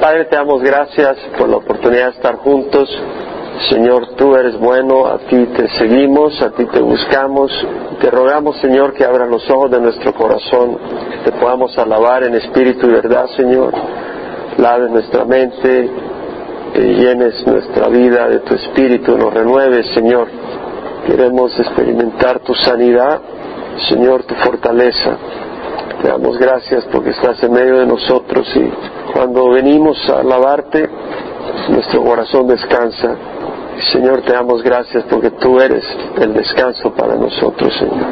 Padre, te damos gracias por la oportunidad de estar juntos. Señor, tú eres bueno, a ti te seguimos, a ti te buscamos. Te rogamos, Señor, que abra los ojos de nuestro corazón, que te podamos alabar en espíritu y verdad, Señor. Laves nuestra mente, que llenes nuestra vida de tu espíritu, nos renueves, Señor. Queremos experimentar tu sanidad, Señor, tu fortaleza. Te damos gracias porque estás en medio de nosotros y cuando venimos a alabarte, nuestro corazón descansa. Señor, te damos gracias porque tú eres el descanso para nosotros, Señor.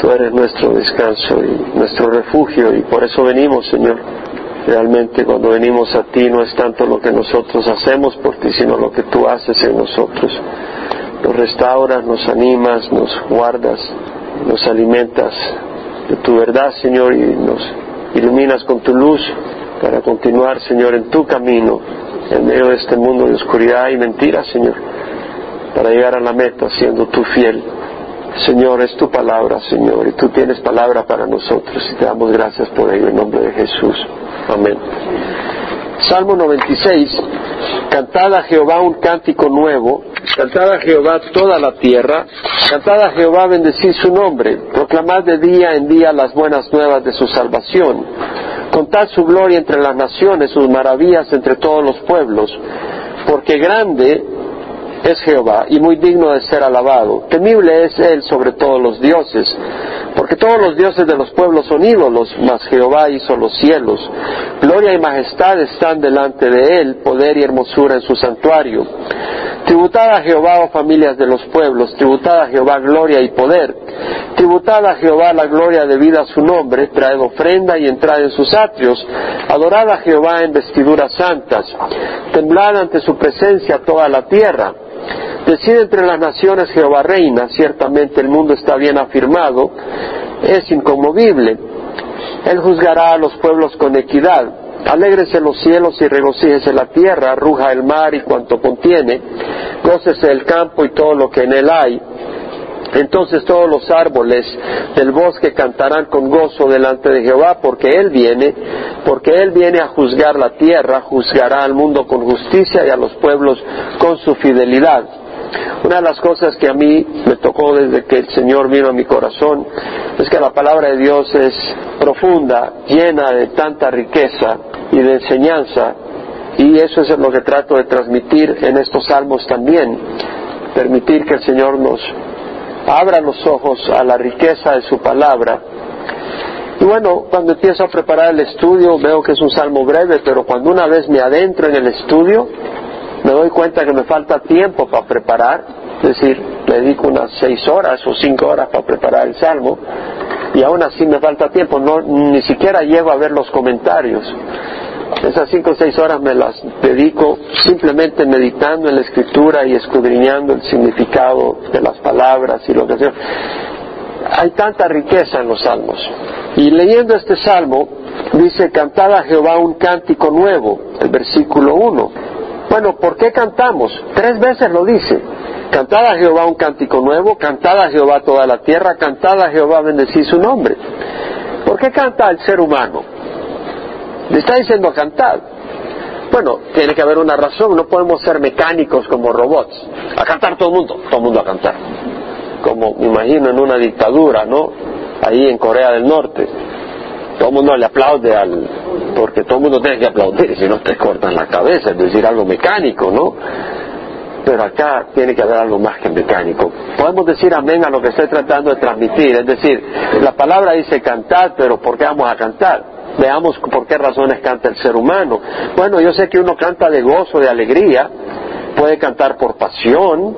Tú eres nuestro descanso y nuestro refugio y por eso venimos, Señor. Realmente cuando venimos a ti no es tanto lo que nosotros hacemos por ti, sino lo que tú haces en nosotros. Nos restauras, nos animas, nos guardas, nos alimentas de tu verdad, Señor, y nos iluminas con tu luz para continuar, Señor, en tu camino, en medio de este mundo de oscuridad y mentira, Señor, para llegar a la meta siendo tú fiel. Señor, es tu palabra, Señor, y tú tienes palabra para nosotros y te damos gracias por ello en nombre de Jesús. Amén. Salmo 96. Cantad a Jehová un cántico nuevo, cantad a Jehová toda la tierra, cantad a Jehová bendecid su nombre, proclamad de día en día las buenas nuevas de su salvación, contad su gloria entre las naciones, sus maravillas entre todos los pueblos, porque grande es Jehová y muy digno de ser alabado. Temible es Él sobre todos los dioses, porque todos los dioses de los pueblos son ídolos, mas Jehová hizo los cielos. Gloria y majestad están delante de Él, poder y hermosura en su santuario. Tributad a Jehová, oh familias de los pueblos, tributad a Jehová gloria y poder. Tributad a Jehová la gloria debida a su nombre, traed ofrenda y entrad en sus atrios. Adorad a Jehová en vestiduras santas. Temblad ante su presencia toda la tierra. Decide entre las naciones Jehová reina, ciertamente el mundo está bien afirmado, es inconmovible. Él juzgará a los pueblos con equidad. Alégrese los cielos y regocíjese la tierra, ruja el mar y cuanto contiene, gócese el campo y todo lo que en él hay. Entonces todos los árboles del bosque cantarán con gozo delante de Jehová, porque Él viene, porque Él viene a juzgar la tierra, juzgará al mundo con justicia y a los pueblos con su fidelidad. Una de las cosas que a mí me tocó desde que el Señor vino a mi corazón es que la palabra de Dios es profunda, llena de tanta riqueza y de enseñanza, y eso es lo que trato de transmitir en estos salmos también, permitir que el Señor nos abra los ojos a la riqueza de su palabra. Y bueno, cuando empiezo a preparar el estudio veo que es un salmo breve, pero cuando una vez me adentro en el estudio, me doy cuenta que me falta tiempo para preparar, es decir, dedico unas seis horas o cinco horas para preparar el salmo, y aún así me falta tiempo, no, ni siquiera llego a ver los comentarios. Esas cinco o seis horas me las dedico simplemente meditando en la escritura y escudriñando el significado de las palabras y lo que sea. Hay tanta riqueza en los salmos. Y leyendo este salmo, dice, cantad a Jehová un cántico nuevo, el versículo 1. Bueno, ¿por qué cantamos? Tres veces lo dice. Cantad a Jehová un cántico nuevo, cantad a Jehová toda la tierra, cantad a Jehová bendecid su nombre. ¿Por qué canta el ser humano? Le está diciendo cantar. Bueno, tiene que haber una razón, no podemos ser mecánicos como robots. A cantar todo el mundo, todo el mundo a cantar. Como me imagino en una dictadura, ¿no? Ahí en Corea del Norte. Todo el mundo le aplaude al... porque todo el mundo tiene que aplaudir, si no te cortan la cabeza, es decir, algo mecánico, ¿no? Pero acá tiene que haber algo más que mecánico. Podemos decir amén a lo que estoy tratando de transmitir, es decir, la palabra dice cantar, pero ¿por qué vamos a cantar? Veamos por qué razones canta el ser humano. Bueno, yo sé que uno canta de gozo, de alegría, puede cantar por pasión,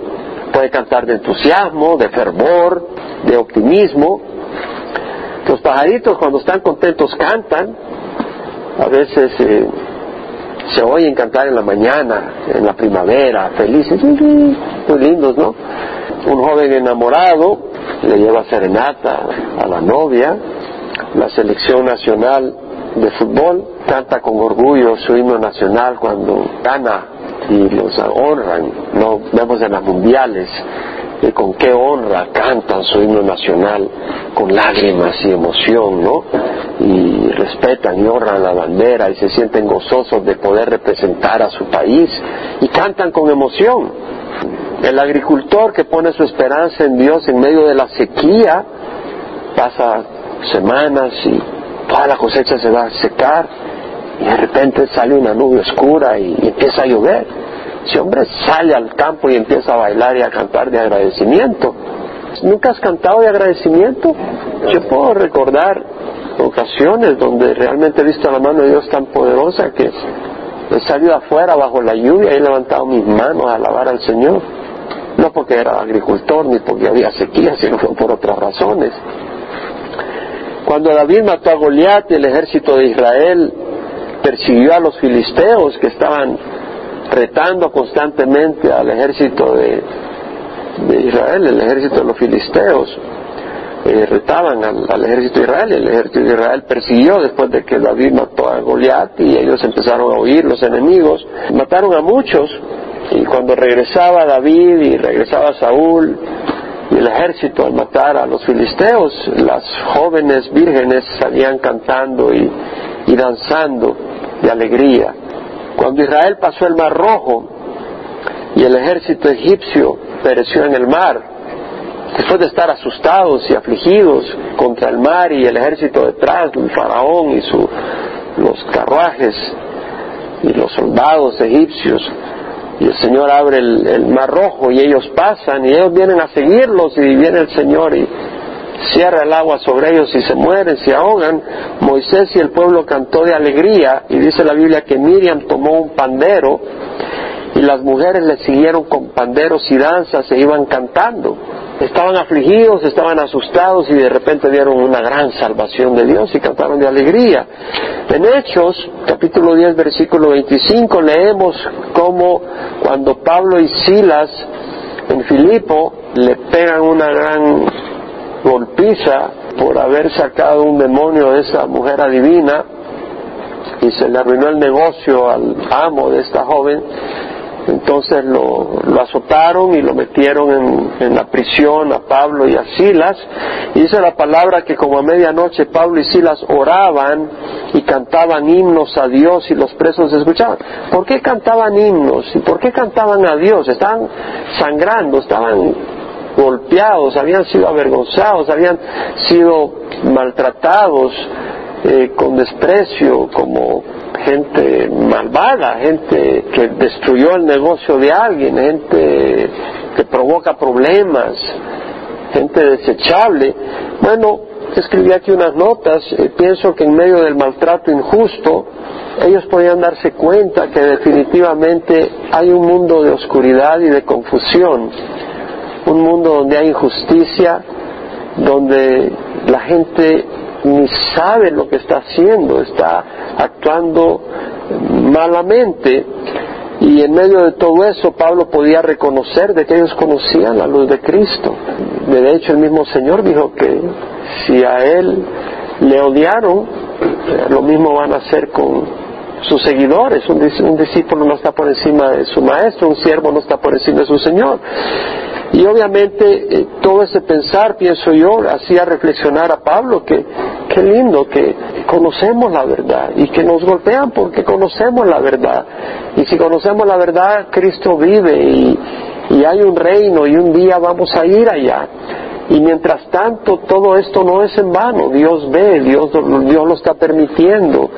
puede cantar de entusiasmo, de fervor, de optimismo. Los pajaritos cuando están contentos cantan, a veces eh, se oyen cantar en la mañana, en la primavera, felices, muy lindos, ¿no? Un joven enamorado le lleva serenata a la novia, la selección nacional de fútbol canta con orgullo su himno nacional cuando gana y los honran. No vemos en las mundiales y con qué honra cantan su himno nacional con lágrimas y emoción, ¿no? Y respetan y honran la bandera y se sienten gozosos de poder representar a su país y cantan con emoción. El agricultor que pone su esperanza en Dios en medio de la sequía pasa semanas y toda la cosecha se va a secar y de repente sale una nube oscura y empieza a llover ese hombre sale al campo y empieza a bailar y a cantar de agradecimiento. ¿Nunca has cantado de agradecimiento? Yo puedo recordar ocasiones donde realmente he visto la mano de Dios tan poderosa que he salido afuera bajo la lluvia y he levantado mis manos a alabar al Señor. No porque era agricultor ni porque había sequía, sino por otras razones. Cuando David mató a Goliat el ejército de Israel persiguió a los filisteos que estaban retando constantemente al ejército de, Israel, el ejército de los filisteos. Eh, retaban al, ejército de Israel y el ejército de Israel persiguió después de que David mató a Goliat y ellos empezaron a huir los enemigos. Mataron a muchos y cuando regresaba David y regresaba Saúl y el ejército al matar a los filisteos, las jóvenes vírgenes salían cantando y danzando de alegría. Cuando Israel pasó el Mar Rojo y el ejército egipcio pereció en el mar, después de estar asustados y afligidos contra el mar y el ejército detrás, el faraón y su, los carruajes y los soldados egipcios, y el Señor abre el, el, mar rojo y ellos pasan y ellos vienen a seguirlos y viene el Señor y cierra el agua sobre ellos y se mueren, se ahogan, Moisés y el pueblo cantó de alegría y dice la Biblia que Miriam tomó un pandero y las mujeres le siguieron con panderos y danzas e iban cantando. Estaban afligidos, estaban asustados y de repente vieron una gran salvación de Dios y cantaron de alegría. En Hechos, capítulo 10, versículo 25, leemos cómo cuando Pablo y Silas en Filipo le pegan una gran golpiza por haber sacado un demonio de esa mujer adivina y se le arruinó el negocio al amo de esta joven. Entonces lo, azotaron y lo metieron en, en, la prisión a Pablo y a Silas. Y dice la palabra que como a medianoche Pablo y Silas oraban y cantaban himnos a Dios y los presos escuchaban. ¿Por qué cantaban himnos? ¿Y por qué cantaban a Dios? Estaban sangrando, estaban golpeados, habían sido avergonzados, habían sido maltratados eh, con desprecio como gente malvada, gente que destruyó el negocio de alguien, gente que provoca problemas, gente desechable. Bueno, escribí aquí unas notas, eh, pienso que en medio del maltrato injusto, ellos podían darse cuenta que definitivamente hay un mundo de oscuridad y de confusión un mundo donde hay injusticia, donde la gente ni sabe lo que está haciendo, está actuando malamente. Y en medio de todo eso, Pablo podía reconocer de que ellos conocían la luz de Cristo. De hecho, el mismo Señor dijo que si a Él le odiaron, lo mismo van a hacer con sus seguidores. Un, discípulo no está por encima de su maestro, un siervo no está por encima de su Señor. Y obviamente eh, todo ese pensar, pienso yo, hacía reflexionar a Pablo que qué lindo que conocemos la verdad y que nos golpean porque conocemos la verdad. Y si conocemos la verdad, Cristo vive y, y hay un reino y un día vamos a ir allá. Y mientras tanto, todo esto no es en vano. Dios ve, Dios, Dios lo está permitiendo.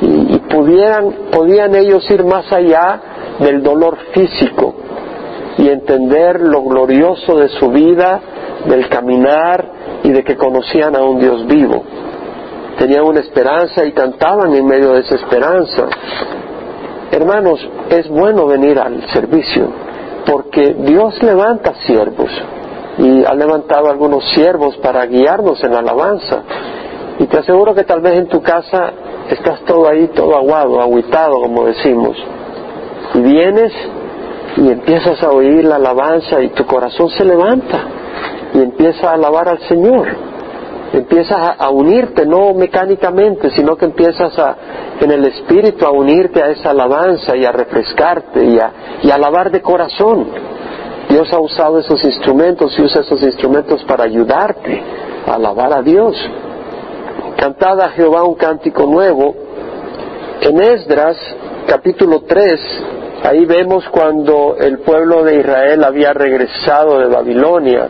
Y, y pudieran, podían ellos ir más allá del dolor físico y entender lo glorioso de su vida, del caminar y de que conocían a un Dios vivo. Tenían una esperanza y cantaban en medio de esa esperanza. Hermanos, es bueno venir al servicio porque Dios levanta siervos y ha levantado algunos siervos para guiarnos en la alabanza. Y te aseguro que tal vez en tu casa estás todo ahí, todo aguado, aguitado, como decimos. Y vienes y empiezas a oír la alabanza y tu corazón se levanta y empieza a alabar al Señor. Empiezas a, unirte, no mecánicamente, sino que empiezas a, en el espíritu a unirte a esa alabanza y a refrescarte y a, y a alabar de corazón. Dios ha usado esos instrumentos y usa esos instrumentos para ayudarte a alabar a Dios. Cantad a Jehová un cántico nuevo. En Esdras, capítulo 3, ahí vemos cuando el pueblo de Israel había regresado de Babilonia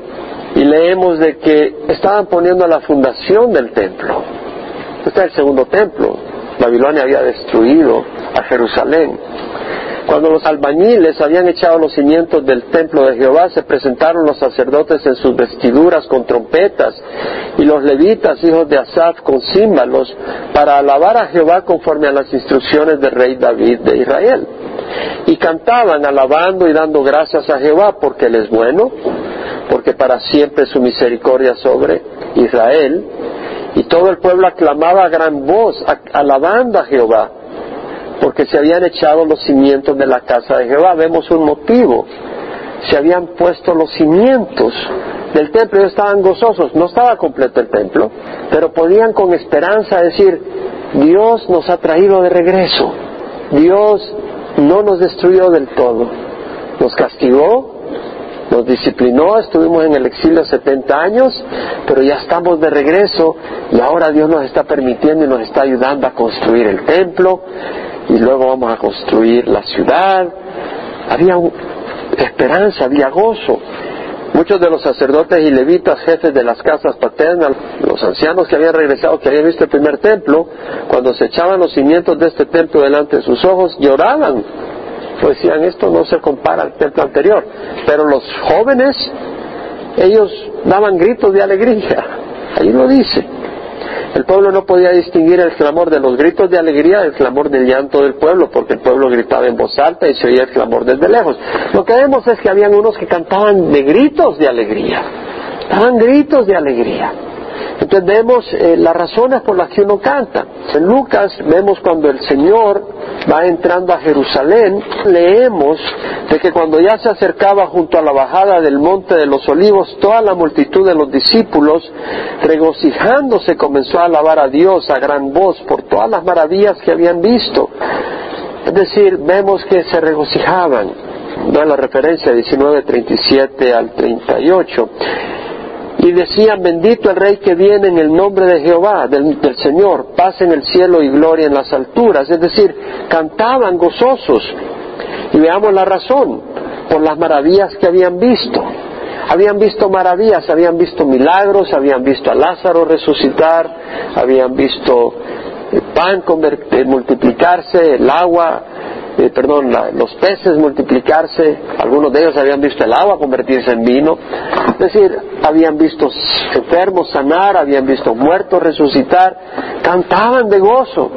y leemos de que estaban poniendo la fundación del templo. Este es el segundo templo. Babilonia había destruido a Jerusalén. Cuando los albañiles habían echado los cimientos del templo de Jehová, se presentaron los sacerdotes en sus vestiduras con trompetas y los levitas, hijos de Asaf, con címbalos, para alabar a Jehová conforme a las instrucciones del rey David de Israel. Y cantaban alabando y dando gracias a Jehová porque Él es bueno, porque para siempre su misericordia sobre Israel. Y todo el pueblo aclamaba a gran voz, alabando a Jehová porque se habían echado los cimientos de la casa de Jehová. Vemos un motivo. Se habían puesto los cimientos del templo, ellos estaban gozosos. No estaba completo el templo, pero podían con esperanza decir, Dios nos ha traído de regreso. Dios no nos destruyó del todo. Nos castigó, nos disciplinó, estuvimos en el exilio 70 años, pero ya estamos de regreso y ahora Dios nos está permitiendo y nos está ayudando a construir el templo y luego vamos a construir la ciudad. Había esperanza, había gozo. Muchos de los sacerdotes y levitas, jefes de las casas paternas, los ancianos que habían regresado, que habían visto el primer templo, cuando se echaban los cimientos de este templo delante de sus ojos, lloraban. Pues decían, esto no se compara al templo anterior. Pero los jóvenes, ellos daban gritos de alegría. Ahí lo dice. El pueblo no podía distinguir el clamor de los gritos de alegría del clamor del llanto del pueblo, porque el pueblo gritaba en voz alta y se oía el clamor desde lejos. Lo que vemos es que habían unos que cantaban de gritos de alegría, daban gritos de alegría. Entonces vemos eh, las razones por las que uno canta. En Lucas vemos cuando el Señor va entrando a Jerusalén, leemos de que cuando ya se acercaba junto a la bajada del monte de los olivos, toda la multitud de los discípulos, regocijándose, comenzó a alabar a Dios a gran voz por todas las maravillas que habían visto. Es decir, vemos que se regocijaban. Da la referencia 19.37 al 38 y decían, bendito el Rey que viene en el nombre de Jehová, del, Señor, paz en el cielo y gloria en las alturas. Es decir, cantaban gozosos. Y veamos la razón, por las maravillas que habían visto. Habían visto maravillas, habían visto milagros, habían visto a Lázaro resucitar, habían visto el pan eh, multiplicarse, el agua eh, perdón, los peces multiplicarse, algunos de ellos habían visto el agua convertirse en vino, es decir, habían visto enfermos sanar, habían visto muertos resucitar, cantaban de gozo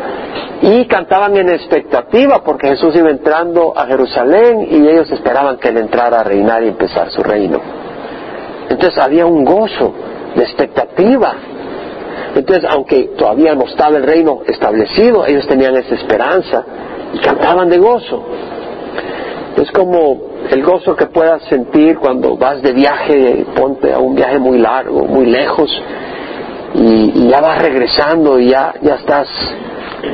y cantaban en expectativa porque Jesús iba entrando a Jerusalén y ellos esperaban que él entrara a reinar y empezar su reino. Entonces había un gozo de expectativa. Entonces, aunque todavía no estaba el reino establecido, ellos tenían esa esperanza y cantaban de gozo. Es como el gozo que puedas sentir cuando vas de viaje, ponte a un viaje muy largo, muy lejos, y, ya vas regresando y ya, ya estás,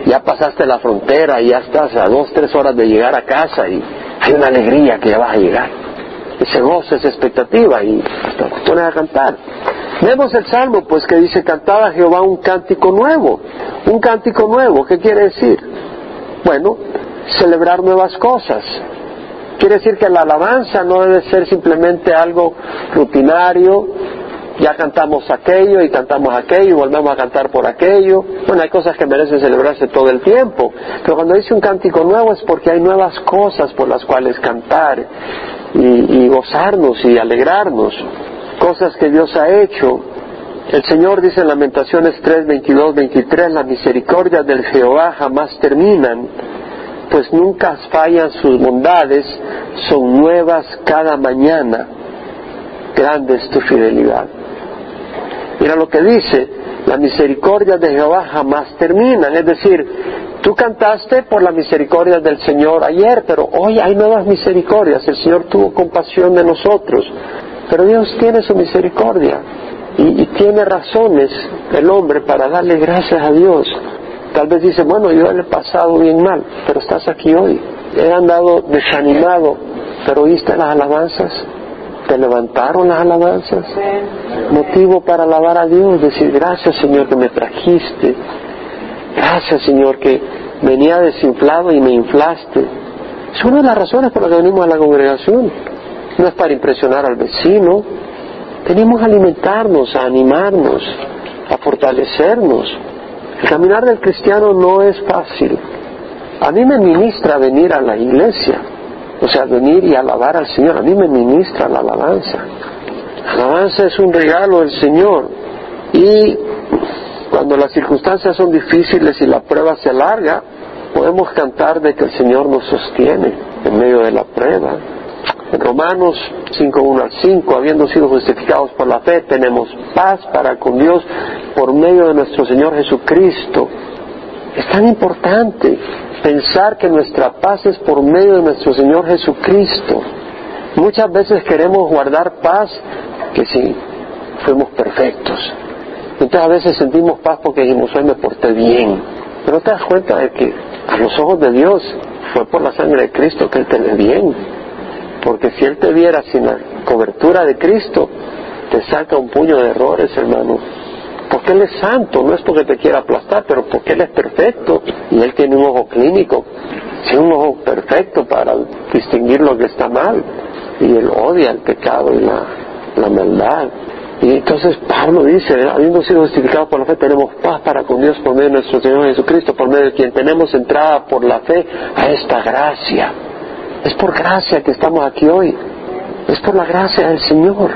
ya pasaste la frontera y ya estás a dos, tres horas de llegar a casa y hay una alegría que ya vas a llegar. Ese gozo, esa expectativa y te pones a cantar. Vemos el salmo pues que dice cantaba Jehová un cántico nuevo. Un cántico nuevo, ¿qué quiere decir? Bueno, celebrar nuevas cosas. Quiere decir que la alabanza no debe ser simplemente algo rutinario, ya cantamos aquello y cantamos aquello y volvemos a cantar por aquello. Bueno, hay cosas que merecen celebrarse todo el tiempo, pero cuando dice un cántico nuevo es porque hay nuevas cosas por las cuales cantar y, y gozarnos y alegrarnos, cosas que Dios ha hecho el Señor dice en Lamentaciones 3, 22, 23, las misericordias del Jehová jamás terminan, pues nunca fallan sus bondades, son nuevas cada mañana. Grande es tu fidelidad. Mira lo que dice, las misericordias de Jehová jamás terminan, es decir, tú cantaste por la misericordia del Señor ayer, pero hoy hay nuevas misericordias, el Señor tuvo compasión de nosotros, pero Dios tiene su misericordia y, tiene razones el hombre para darle gracias a Dios. Tal vez dice, bueno, yo he pasado bien mal, pero estás aquí hoy. He andado desanimado, pero oíste las alabanzas. ¿Te levantaron las alabanzas? Motivo para alabar a Dios, decir gracias Señor que me trajiste. Gracias Señor que venía desinflado y me inflaste. Es una de las razones por las que venimos a la congregación. No es para impresionar al vecino. Venimos a alimentarnos, a animarnos, a fortalecernos. El caminar del cristiano no es fácil. A mí me ministra venir a la iglesia, o sea, venir y alabar al Señor. A mí me ministra la alabanza. La alabanza es un regalo del Señor. Y cuando las circunstancias son difíciles y la prueba se alarga, podemos cantar de que el Señor nos sostiene en medio de la prueba. Romanos 5.1 al 5, habiendo sido justificados por la fe, tenemos paz para con Dios por medio de nuestro Señor Jesucristo. Es tan importante pensar que nuestra paz es por medio de nuestro Señor Jesucristo. Muchas veces queremos guardar paz que si fuimos perfectos. Entonces a veces sentimos paz porque dijimos, hoy me porté bien. Pero te das cuenta de que a los ojos de Dios fue por la sangre de Cristo que Él te ve bien. Porque si Él te viera sin la cobertura de Cristo, te saca un puño de errores, hermano. Porque Él es santo, no es porque te quiera aplastar, pero porque Él es perfecto y Él tiene un ojo clínico, tiene un ojo perfecto para distinguir lo que está mal. Y Él odia el pecado y la, maldad. Y entonces Pablo dice, habiendo sido justificados por la fe, tenemos paz para con Dios por medio de nuestro Señor Jesucristo, por medio de quien tenemos entrada por la fe a esta gracia. Es por gracia que estamos aquí hoy. Es por la gracia del Señor.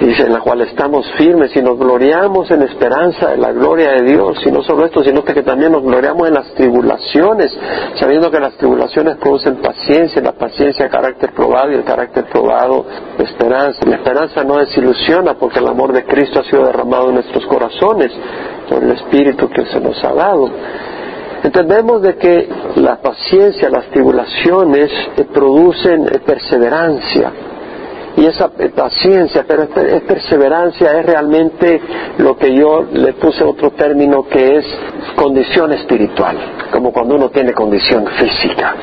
En la cual estamos firmes y nos gloriamos en esperanza de la gloria de Dios. Y no solo esto, sino que también nos gloriamos en las tribulaciones, sabiendo que las tribulaciones producen paciencia, la paciencia carácter probado y el carácter probado esperanza. La esperanza no desilusiona porque el amor de Cristo ha sido derramado en nuestros corazones por el Espíritu que se nos ha dado. Entendemos de que la paciencia, las tribulaciones eh, producen eh, perseverancia. Y esa paciencia, pero es perseverancia, es realmente lo que yo le puse otro término que es condición espiritual, como cuando uno tiene condición física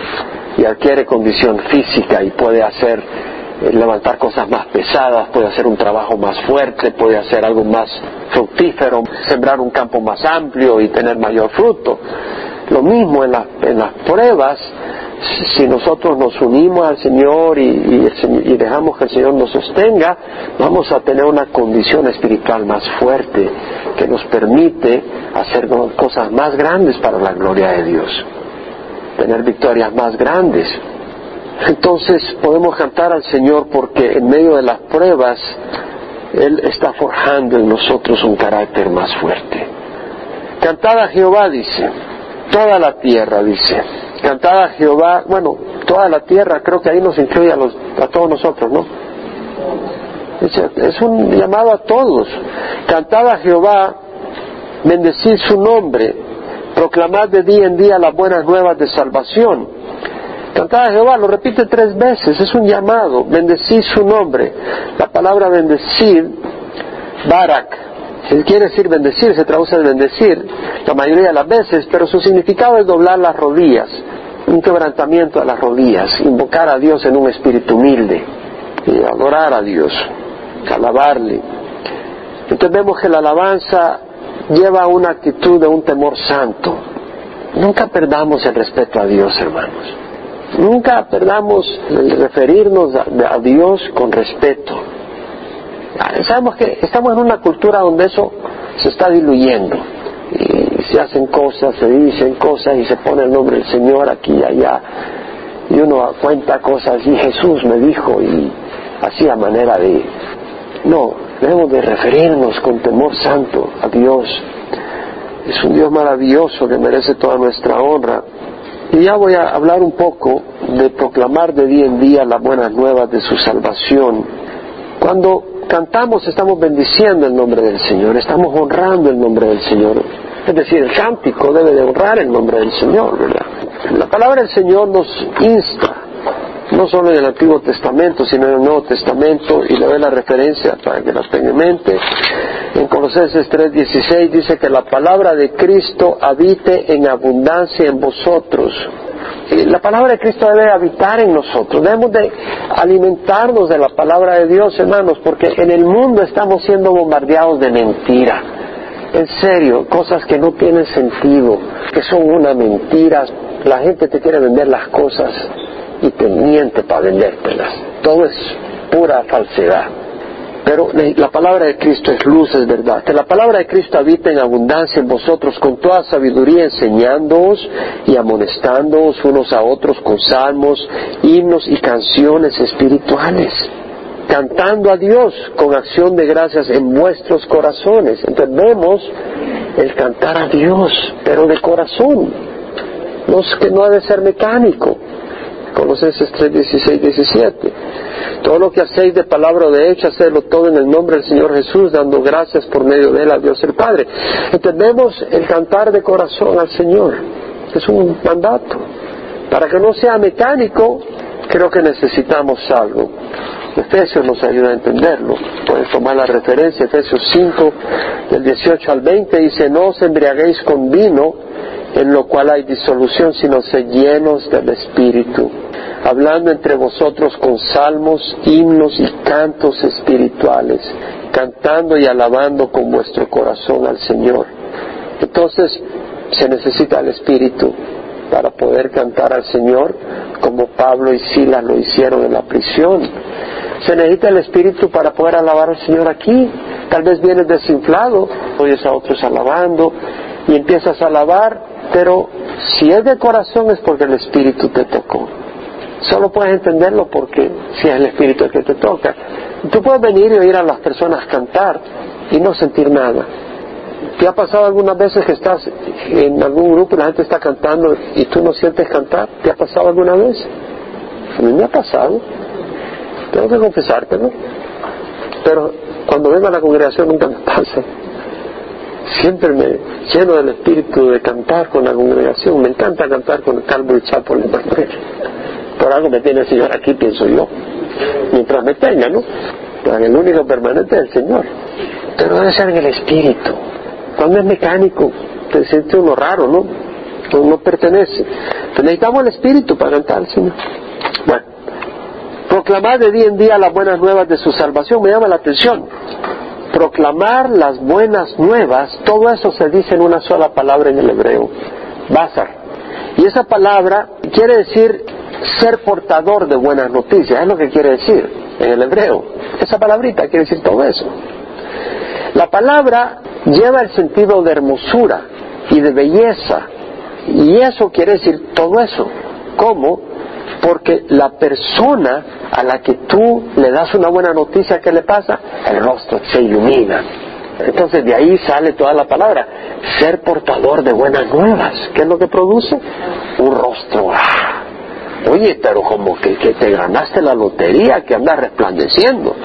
y adquiere condición física y puede hacer eh, levantar cosas más pesadas, puede hacer un trabajo más fuerte, puede hacer algo más fructífero, sembrar un campo más amplio y tener mayor fruto. Lo mismo en, en las pruebas, si nosotros nos unimos al Señor y, dejamos que el Señor nos sostenga, vamos a tener una condición espiritual más fuerte que nos permite hacer cosas más grandes para la gloria de Dios, tener victorias más grandes. Entonces podemos cantar al Señor porque en medio de las pruebas Él está forjando en nosotros un carácter más fuerte. Cantada a Jehová dice, toda la tierra dice, Cantada a Jehová, bueno, toda la tierra, creo que ahí nos incluye a, los, a todos nosotros, ¿no? Es, un llamado a todos. Cantada a Jehová, bendecid su nombre, proclamad de día en día las buenas nuevas de salvación. Cantada a Jehová, lo repite tres veces, es un llamado, bendecid su nombre. La palabra bendecir, Barak, quiere decir bendecir, se traduce en bendecir la mayoría de las veces, pero su significado es doblar las rodillas, un quebrantamiento a las rodillas, invocar a Dios en un espíritu humilde y adorar a Dios, alabarle. Entonces vemos que la alabanza lleva una actitud de un temor santo. Nunca perdamos el respeto a Dios, hermanos. Nunca perdamos el referirnos a Dios con respeto. Sabemos que estamos en una cultura donde eso se está diluyendo y se hacen cosas, se dicen cosas y se pone el nombre del Señor aquí y allá y uno cuenta cosas y Jesús me dijo y así a manera de... No, debemos de referirnos con temor santo a Dios. Es un Dios maravilloso que merece toda nuestra honra. Y ya voy a hablar un poco de proclamar de día en día las buenas nuevas de su salvación. Cuando cantamos estamos bendiciendo el nombre del Señor, estamos honrando el nombre del Señor. Es decir, el cántico debe de honrar el nombre del Señor, ¿verdad? La palabra del Señor nos insta, no solo en el Antiguo Testamento, sino en el Nuevo Testamento, y le doy la referencia para que la tenga en mente. En Colosenses 3:16 dice que la palabra de Cristo habite en abundancia en vosotros. La palabra de Cristo debe habitar en nosotros. Debemos de alimentarnos de la palabra de Dios, hermanos, porque en el mundo estamos siendo bombardeados de mentira. En serio, cosas que no tienen sentido, que son una mentira. La gente te quiere vender las cosas y te miente para vendértelas. Todo es pura falsedad. Pero la palabra de Cristo es luz, es verdad. Que la palabra de Cristo habita en abundancia en vosotros con toda sabiduría, enseñándoos y amonestándoos unos a otros con salmos, himnos y canciones espirituales. Cantando a Dios con acción de gracias en vuestros corazones. Entendemos el cantar a Dios, pero de corazón. No es que no ha de ser mecánico. Colosenses 3, 16, 17. Todo lo que hacéis de palabra o de hecho, hacedlo todo en el nombre del Señor Jesús, dando gracias por medio de él a Dios el Padre. Entendemos el cantar de corazón al Señor. Es un mandato. Para que no sea mecánico, creo que necesitamos algo. Efesios nos ayuda a entenderlo. Puedes tomar la referencia, Efesios 5, del 18 al 20, dice, no os embriaguéis con vino, en lo cual hay disolución, sino sed llenos del Espíritu, hablando entre vosotros con salmos, himnos y cantos espirituales, cantando y alabando con vuestro corazón al Señor. Entonces se necesita el Espíritu para poder cantar al Señor como Pablo y Silas lo hicieron en la prisión. Se necesita el Espíritu para poder alabar al Señor aquí. Tal vez vienes desinflado, oyes a otros alabando y empiezas a alabar pero si es de corazón es porque el Espíritu te tocó. Solo puedes entenderlo porque si es el Espíritu el que te toca. Tú puedes venir y oír a las personas cantar y no sentir nada. ¿Te ha pasado algunas veces que estás en algún grupo y la gente está cantando y tú no sientes cantar? ¿Te ha pasado alguna vez? A mí me ha pasado. Tengo que confesártelo. Pero cuando vengo a la congregación nunca me pasa siempre me lleno del espíritu de cantar con la congregación. Me encanta cantar con el Calvo y Chapo en Por algo me tiene el Señor aquí, pienso yo. Mientras me tenga, ¿no? Pero el único permanente es el Señor. Pero debe ser en el espíritu. Cuando es mecánico, te siente uno raro, ¿no? No, pertenece. necesitamos el espíritu para cantar al Señor. Bueno, proclamar de día en día las buenas nuevas de su salvación me llama la atención proclamar las buenas nuevas, todo eso se dice en una sola palabra en el hebreo, bazar. Y esa palabra quiere decir ser portador de buenas noticias, es lo que quiere decir en el hebreo. Esa palabrita quiere decir todo eso. La palabra lleva el sentido de hermosura y de belleza, y eso quiere decir todo eso. ¿Cómo? Porque la persona a la que tú le das una buena noticia, ¿qué le pasa? El rostro se ilumina. Entonces de ahí sale toda la palabra, ser portador de buenas nuevas. ¿Qué es lo que produce? Un rostro. ¡ah! Oye, pero como que, te ganaste la lotería, que andas resplandeciendo.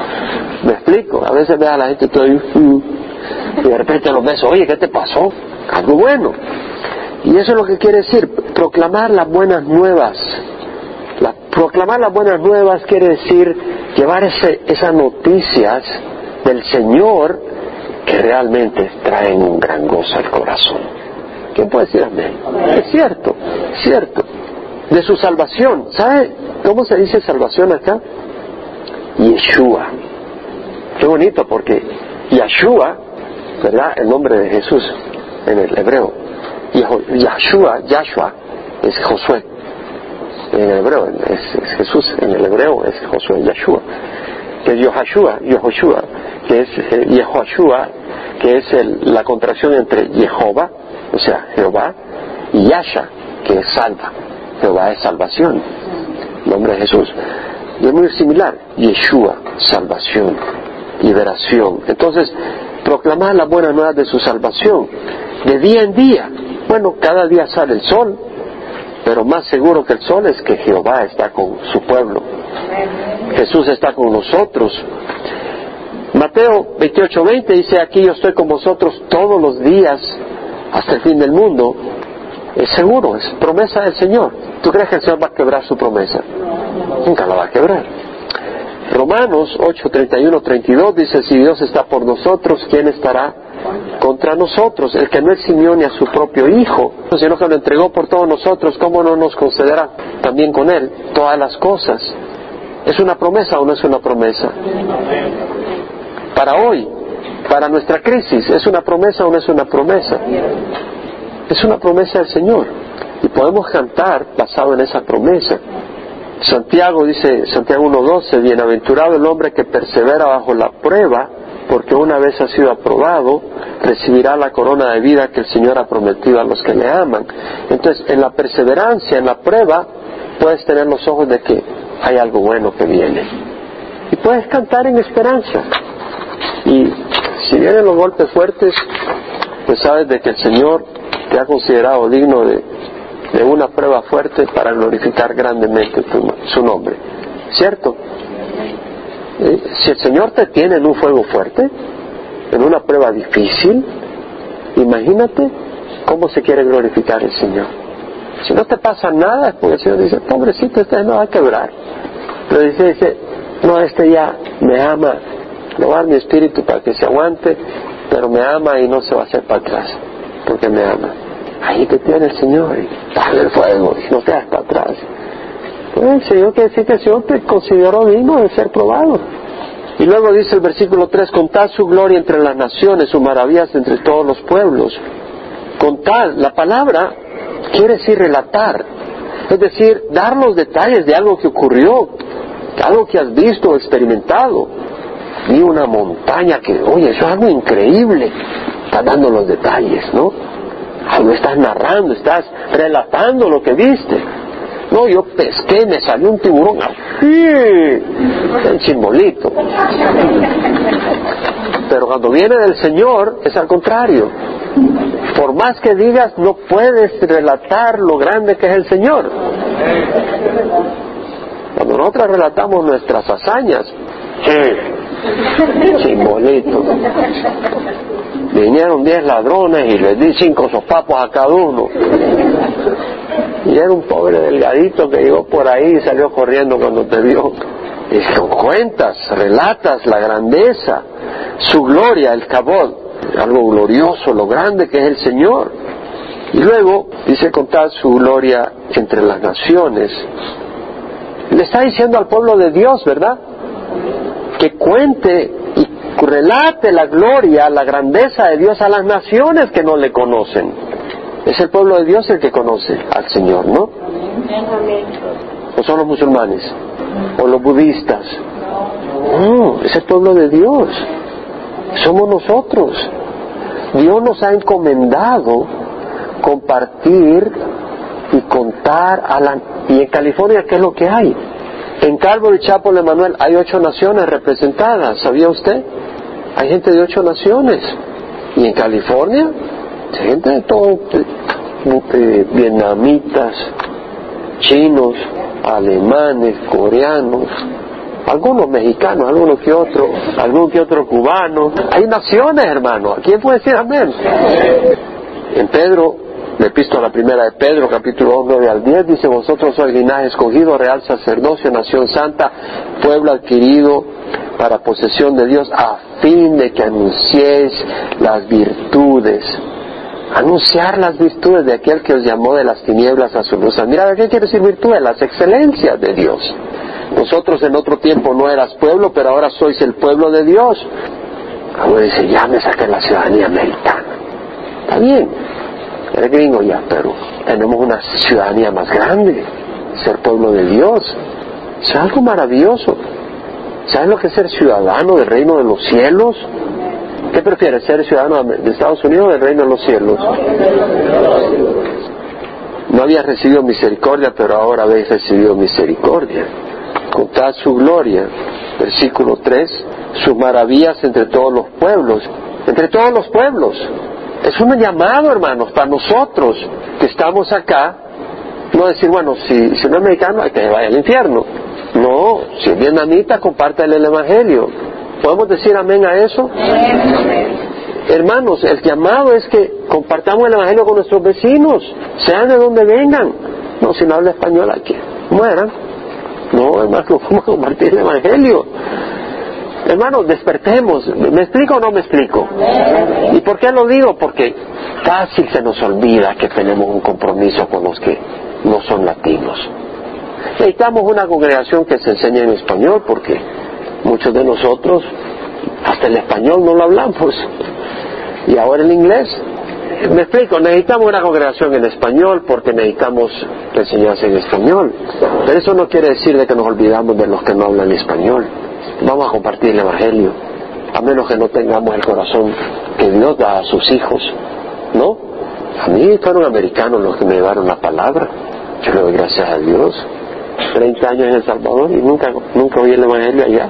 ¿Me explico? A veces ve a la gente todo y de repente lo ves, oye, ¿qué te pasó? Algo bueno. Y eso es lo que quiere decir, proclamar las buenas nuevas proclamar las buenas nuevas quiere decir llevar esas noticias del Señor que realmente traen un gran gozo al corazón. ¿Quién puede decir amén? Es cierto, cierto. De su salvación. ¿Sabe cómo se dice salvación acá? Yeshua. Qué bonito porque Yeshua, ¿verdad? El nombre de Jesús en el hebreo. Yeshua, Yahshua, es Josué en el hebreo, es, Jesús, en el hebreo es Josué, Yahshua, que es Yehoshua, Yehoshua, que es eh, Yehoshua, que es la contracción entre Jehová, o sea, Jehová, y Yasha, que es salva. Jehová es salvación, nombre de Jesús. Y es muy similar, Yeshua, salvación, liberación. Entonces, proclamar la buena nueva de su salvación, de día en día. Bueno, cada día sale el sol, pero más seguro que el sol es que Jehová está con su pueblo. Jesús está con nosotros. Mateo 28:20 dice, aquí yo estoy con vosotros todos los días hasta el fin del mundo. Es seguro, es promesa del Señor. ¿Tú crees que el Señor va a quebrar su promesa? Nunca la va a quebrar. Romanos 8, 31, 32 dice, si Dios está por nosotros, ¿quién estará contra nosotros? El que no eximió ni a su propio Hijo, sino que lo entregó por todos nosotros, ¿cómo no nos concederá también con Él todas las cosas. ¿Es una promesa o no es una promesa? Para hoy, para nuestra crisis, ¿es una promesa o no es una promesa? Es una promesa del Señor. Y podemos cantar basado en esa promesa. Santiago dice, Santiago 1.12, bienaventurado el hombre que persevera bajo la prueba, porque una vez ha sido aprobado, recibirá la corona de vida que el Señor ha prometido a los que le aman. Entonces, en la perseverancia, en la prueba, puedes tener los ojos de que hay algo bueno que viene. Y puedes cantar en esperanza. Y si vienen los golpes fuertes, pues sabes de que el Señor te ha considerado digno de, una prueba fuerte para glorificar grandemente su nombre. ¿Cierto? Eh, si el Señor te tiene en un fuego fuerte, en una prueba difícil, imagínate cómo se quiere glorificar el Señor. Si no te pasa nada, el Señor dice, pobrecito, este no va a quebrar. Pero dice, no, este ya me ama, le va a dar mi espíritu para que se aguante, pero me ama y no se va a hacer para atrás, porque me ama. Ahí te tiene el Señor, y dale el fuego, no te para atrás. Pues el Señor quiere decir que el Señor te consideró digno de ser probado. Y luego dice el versículo 3, contad su gloria entre las naciones, sus maravillas entre todos los pueblos. Contad, la palabra quiere decir relatar, es decir, dar los detalles de algo que ocurrió, algo que has visto o experimentado. Vi una montaña que, oye, eso es algo increíble. Estás dando los detalles, ¿no? Algo estás narrando, estás relatando lo que viste. No, yo pesqué, me salió un tiburón así, el chimbolito. Pero cuando viene del Señor es al contrario. Por más que digas, no puedes relatar lo grande que es el Señor. Cuando nosotros relatamos nuestras hazañas, chimbolito. Vinieron diez ladrones y les di cinco sopapos a cada uno. Y era un pobre delgadito que llegó por ahí y salió corriendo cuando te vio. Y cuentas, relatas la grandeza, su gloria, el cabot, algo glorioso, lo grande que es el Señor. Y luego dice contar su gloria entre las naciones. Le está diciendo al pueblo de Dios, ¿verdad? Que cuente y relate la gloria, la grandeza de Dios a las naciones que no le conocen. Es el pueblo de Dios el que conoce al Señor, ¿no? ¿O son los musulmanes? ¿O los budistas? No, es el pueblo de Dios. Somos nosotros. Dios nos ha encomendado compartir y contar a la... ¿Y en California qué es lo que hay? En Calvary Chapel Emanuel hay ocho naciones representadas, ¿sabía usted? Hay gente de ocho naciones. ¿Y en California? gente de todo, eh, vietnamitas, chinos, alemanes, coreanos, algunos mexicanos, algunos que otros, algún que otro cubano. Hay naciones, hermano. ¿Quién puede decir amén? En Pedro, la epístola primera de Pedro, capítulo 9 al 10, dice, vosotros sois linaje escogido, real sacerdocio, nación santa, pueblo adquirido para posesión de Dios, a fin de que anunciéis las virtudes anunciar las virtudes de aquel que os llamó de las tinieblas a su luz. Mira, ¿qué quiere decir virtudes? Las excelencias de Dios. Nosotros en otro tiempo no eras pueblo, pero ahora sois el pueblo de Dios. Ahora dice, ya me saqué la ciudadanía americana. Está bien, eres gringo ya, pero tenemos una ciudadanía más grande, ser pueblo de Dios. Es algo maravilloso. ¿Sabes lo que es ser ciudadano del reino de los cielos? ¿Qué prefieres, ser ciudadano de Estados Unidos o del reino de los cielos? No habías recibido misericordia, pero ahora habéis recibido misericordia. Contad su gloria. Versículo 3. Sus maravillas entre todos los pueblos. Entre todos los pueblos. Es un llamado, hermanos, para nosotros que estamos acá. No decir, bueno, si, si no es mexicano, hay que vaya al infierno. No, si es vietnamita, compártale el Evangelio ¿Podemos decir amén a eso? Hermanos, el llamado es que compartamos el Evangelio con nuestros vecinos, sean de donde vengan. No, si no habla español aquí, mueran. No, hermanos, vamos a compartir el Evangelio. Hermanos, despertemos. ¿Me explico o no me explico? ¿Y por qué lo digo? Porque fácil se nos olvida que tenemos un compromiso con los que no son latinos. Necesitamos una congregación que se enseñe en español porque muchos de nosotros hasta el español no lo hablamos. Y ahora el inglés. Me explico, necesitamos una congregación en español porque necesitamos enseñanza en español. Pero eso no quiere decir de que nos olvidamos de los que no hablan español. Vamos a compartir el Evangelio, a menos que no tengamos el corazón que Dios da a sus hijos. ¿No? A mí fueron americanos los que me llevaron la palabra. Yo le doy gracias a Dios. 30 años en El Salvador y nunca, nunca oí el Evangelio allá.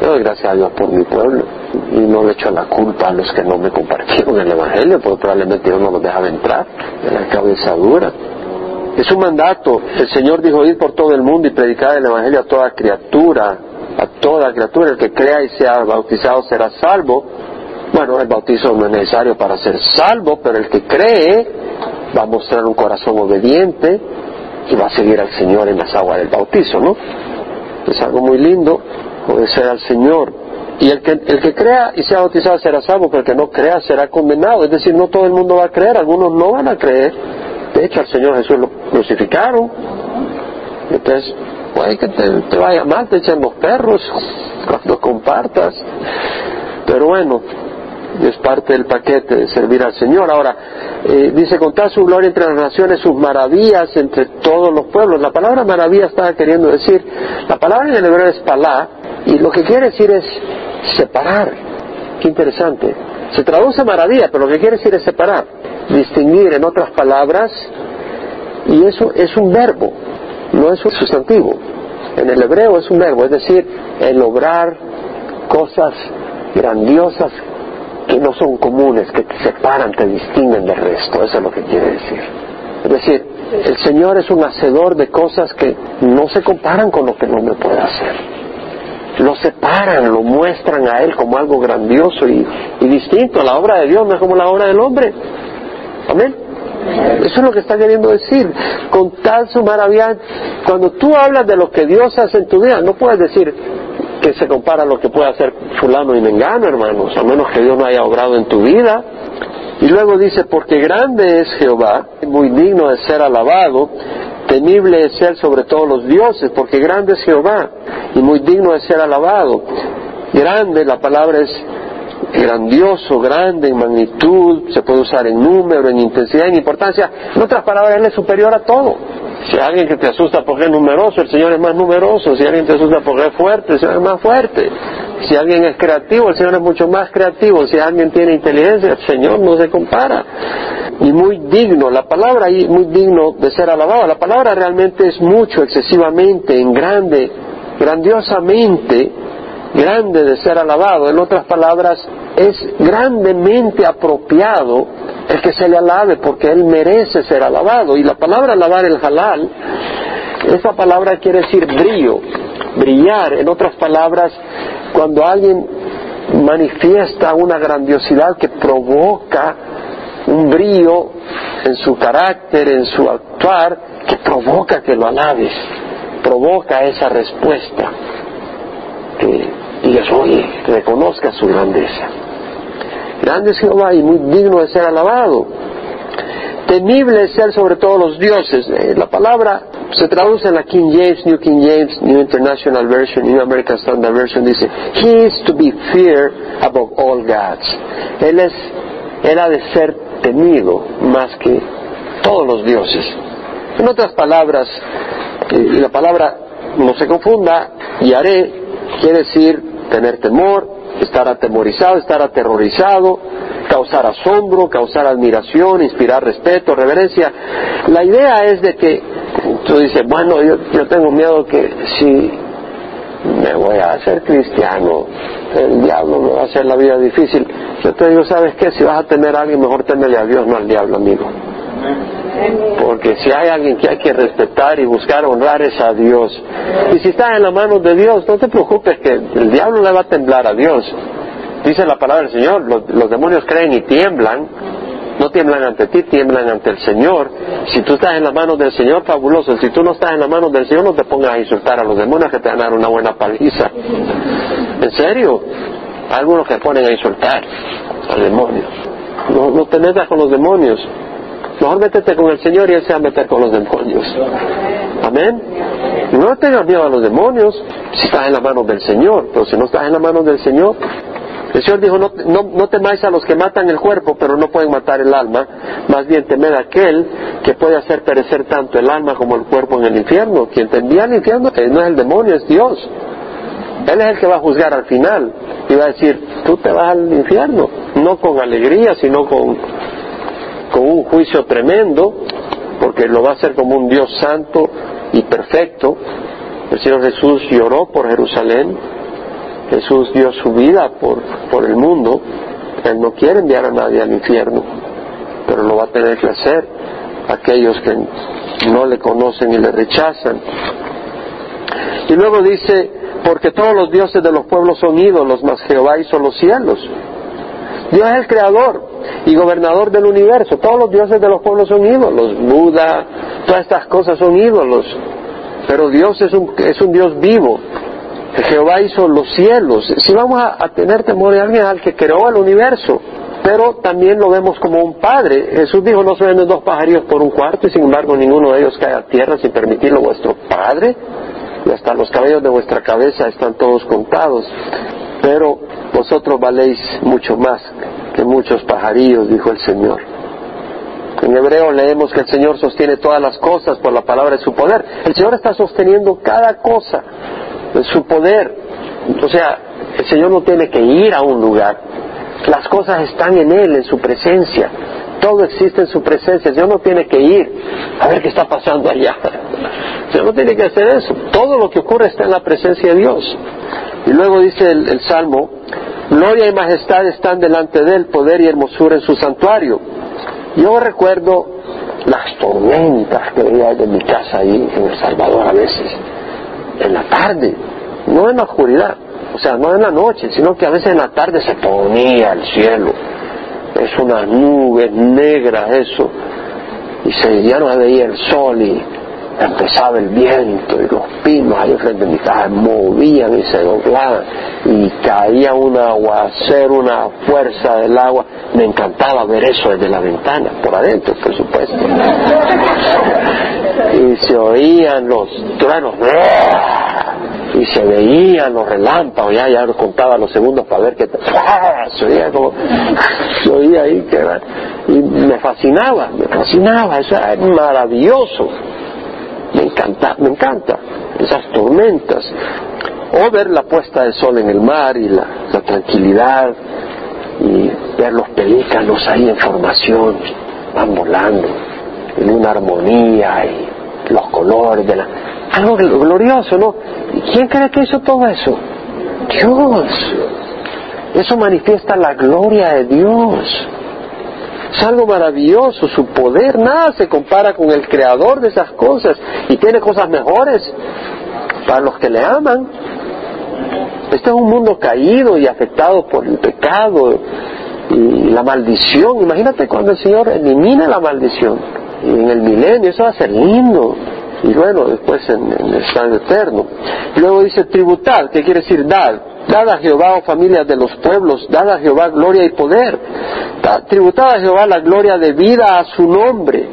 Le doy gracias a Dios por mi pueblo y no le echo la culpa a los que no me compartieron el Evangelio, porque probablemente Dios no los dejaba entrar en la cabeza dura. Es un mandato. El Señor dijo ir por todo el mundo y predicar el Evangelio a toda criatura, a toda criatura. El que crea y sea bautizado será salvo. Bueno, el bautizo no es necesario para ser salvo, pero el que cree va a mostrar un corazón obediente y va a seguir al Señor en las aguas del bautizo, ¿no? Es algo muy lindo obedecer al Señor. Y el que, el que crea y sea bautizado será salvo, pero el que no crea será condenado. Es decir, no todo el mundo va a creer, algunos no van a creer. De hecho, al Señor Jesús lo crucificaron. Entonces, puede que te, vaya mal, te echen los perros cuando compartas. Pero bueno, es parte del paquete de servir al Señor. Ahora, eh, dice, contar su gloria entre las naciones, sus maravillas entre todos los pueblos. La palabra maravilla estaba queriendo decir, la palabra en el hebreo es palá, y lo que quiere decir es separar. Qué interesante. Se traduce maravilla, pero lo que quiere decir es separar, distinguir, en otras palabras, y eso es un verbo, no es un sustantivo. En el hebreo es un verbo, es decir, el lograr cosas grandiosas que no son comunes, que te separan, te distinguen del resto. Eso es lo que quiere decir. Es decir, el Señor es un hacedor de cosas que no se comparan con lo que el hombre puede hacer. Lo separan, lo muestran a Él como algo grandioso y, y distinto. La obra de Dios no es como la obra del hombre. Amén. Eso es lo que está queriendo decir. Con tal su maravilla, cuando tú hablas de lo que Dios hace en tu vida, no puedes decir, que se compara a lo que puede hacer fulano y mengano, hermanos, a menos que Dios no haya obrado en tu vida. Y luego dice, porque grande es Jehová, muy digno de ser alabado, temible es Él sobre todos los dioses, porque grande es Jehová y muy digno de ser alabado. Grande, la palabra es grandioso, grande en magnitud, se puede usar en número, en intensidad, en importancia. En otras palabras, Él es superior a todo. Si alguien que te asusta porque es numeroso, el Señor es más numeroso. Si alguien te asusta porque es fuerte, el Señor es más fuerte. Si alguien es creativo, el Señor es mucho más creativo. Si alguien tiene inteligencia, el Señor no se compara. Y muy digno, la palabra ahí, muy digno de ser alabado. La palabra realmente es mucho, excesivamente, en grande, grandiosamente, grande de ser alabado. En otras palabras, es grandemente apropiado el que se le alabe porque él merece ser alabado. Y la palabra alabar el halal, esa palabra quiere decir brillo, brillar. En otras palabras, cuando alguien manifiesta una grandiosidad que provoca un brillo en su carácter, en su actuar, que provoca que lo alabes, provoca esa respuesta, que digas, oye, reconozca su grandeza. Grande es Jehová y muy digno de ser alabado. Temible es Él sobre todos los dioses. Eh, la palabra se traduce en la King James, New King James, New International Version, New American Standard Version, dice, He is to be feared above all gods. Él es, Él ha de ser temido más que todos los dioses. En otras palabras, eh, la palabra no se confunda, y haré quiere decir tener temor, estar atemorizado, estar aterrorizado, causar asombro, causar admiración, inspirar respeto, reverencia. La idea es de que tú dices, bueno, yo, yo tengo miedo que si me voy a hacer cristiano, el diablo me va a hacer la vida difícil. Yo te digo, ¿sabes qué? Si vas a temer a alguien, mejor temele a Dios, no al diablo, amigo. Porque si hay alguien que hay que respetar y buscar honrar es a Dios. Y si estás en la mano de Dios, no te preocupes que el diablo le va a temblar a Dios. Dice la palabra del Señor, los, demonios creen y tiemblan, no tiemblan ante ti, tiemblan ante el Señor. Si tú estás en la mano del Señor, fabuloso. Si tú no estás en la mano del Señor, no te pongas a insultar a los demonios que te van a dar una buena paliza. ¿En serio? algunos que ponen a insultar al demonio. No, no te metas con los demonios. Mejor métete con el Señor y Él se va a meter con los demonios. Amén. No tengas miedo a los demonios si estás en la mano del Señor, pero si no estás en la mano del Señor, el Señor dijo, no, no, no, temáis a los que matan el cuerpo, pero no pueden matar el alma, más bien temed a aquel que puede hacer perecer tanto el alma como el cuerpo en el infierno. Quien te envía al infierno eh, no es el demonio, es Dios. Él es el que va a juzgar al final y va a decir, tú te vas al infierno, no con alegría, sino con, con un juicio tremendo, porque lo va a hacer como un Dios santo y perfecto. El Señor Jesús lloró por Jerusalén, Jesús dio su vida por, por el mundo, Él no quiere enviar a nadie al infierno, pero lo va a tener que hacer aquellos que no le conocen y le rechazan. Y luego dice, porque todos los dioses de los pueblos son ídolos, mas Jehová hizo los cielos. Dios es el creador y gobernador del universo. Todos los dioses de los pueblos son ídolos. Buda, todas estas cosas son ídolos. Pero Dios es un, es un Dios vivo. Jehová hizo los cielos. Si vamos a, tener temor de alguien al que creó el universo, pero también lo vemos como un padre. Jesús dijo, no se venden dos pajarillos por un cuarto y sin embargo ninguno de ellos cae a tierra sin permitirlo vuestro padre. Y hasta los cabellos de vuestra cabeza están todos contados. Pero vosotros valéis mucho más que muchos pajarillos, dijo el Señor. En hebreo leemos que el Señor sostiene todas las cosas por la palabra de su poder. El Señor está sosteniendo cada cosa de su poder. O sea, el Señor no tiene que ir a un lugar. Las cosas están en Él, en su presencia. Todo existe en su presencia. El Señor no tiene que ir a ver qué está pasando allá. El Señor no tiene que hacer eso. Todo lo que ocurre está en la presencia de Dios. Y luego dice el, Salmo, gloria y majestad están delante de él, poder y hermosura en su santuario. Yo recuerdo las tormentas que veía de mi casa ahí en El Salvador a veces, en la tarde, no en la oscuridad, o sea, no en la noche, sino que a veces en la tarde se ponía el cielo, es una nube negra eso, y se, ya no veía el sol y empezaba el viento y los pinos ahí frente a mi casa movían y se doblaban y caía un aguacero, una fuerza del agua. Me encantaba ver eso desde la ventana, por adentro, por supuesto. Y se oían los truenos y se veían los relámpagos, ya, ya contaba los segundos para ver que se oía como, se oía ahí que y me fascinaba, me fascinaba, eso era maravilloso me encanta, me encanta esas tormentas. O ver la puesta de sol en el mar y la, tranquilidad y ver los pelícanos ahí en formación, van volando en una armonía y los colores de la... Algo glorioso, ¿no? ¿Y quién cree que hizo todo eso? Dios. Eso manifiesta la gloria de Dios. Es algo maravilloso, su poder, nada se compara con el creador de esas cosas y tiene cosas mejores para los que le aman. Este es un mundo caído y afectado por el pecado y la maldición. Imagínate cuando el Señor elimina la maldición y en el milenio, eso va a ser lindo. Y bueno, después en, el estado eterno. Luego dice tributar, ¿qué quiere decir dar? Dad a Jehová, oh familias de los pueblos, dad a Jehová gloria y poder. Tributad a Jehová la gloria de vida a su nombre.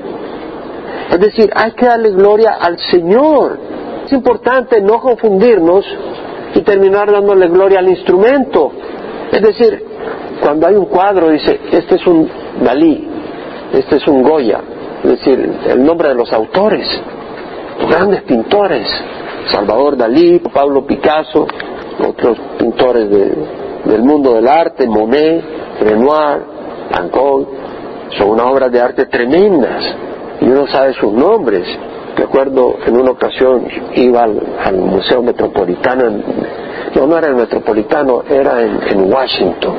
Es decir, hay que darle gloria al Señor. Es importante no confundirnos y terminar dándole gloria al instrumento. Es decir, cuando hay un cuadro, dice, este es un Dalí, este es un Goya, es decir, el nombre de los autores, grandes pintores, Salvador Dalí, Pablo Picasso, otros pintores del mundo del arte, Monet, Renoir, Van Gogh, son unas obras de arte tremendas y uno sabe sus nombres. Recuerdo en una ocasión iba al, Museo Metropolitano, no, no era el Metropolitano, era en, Washington.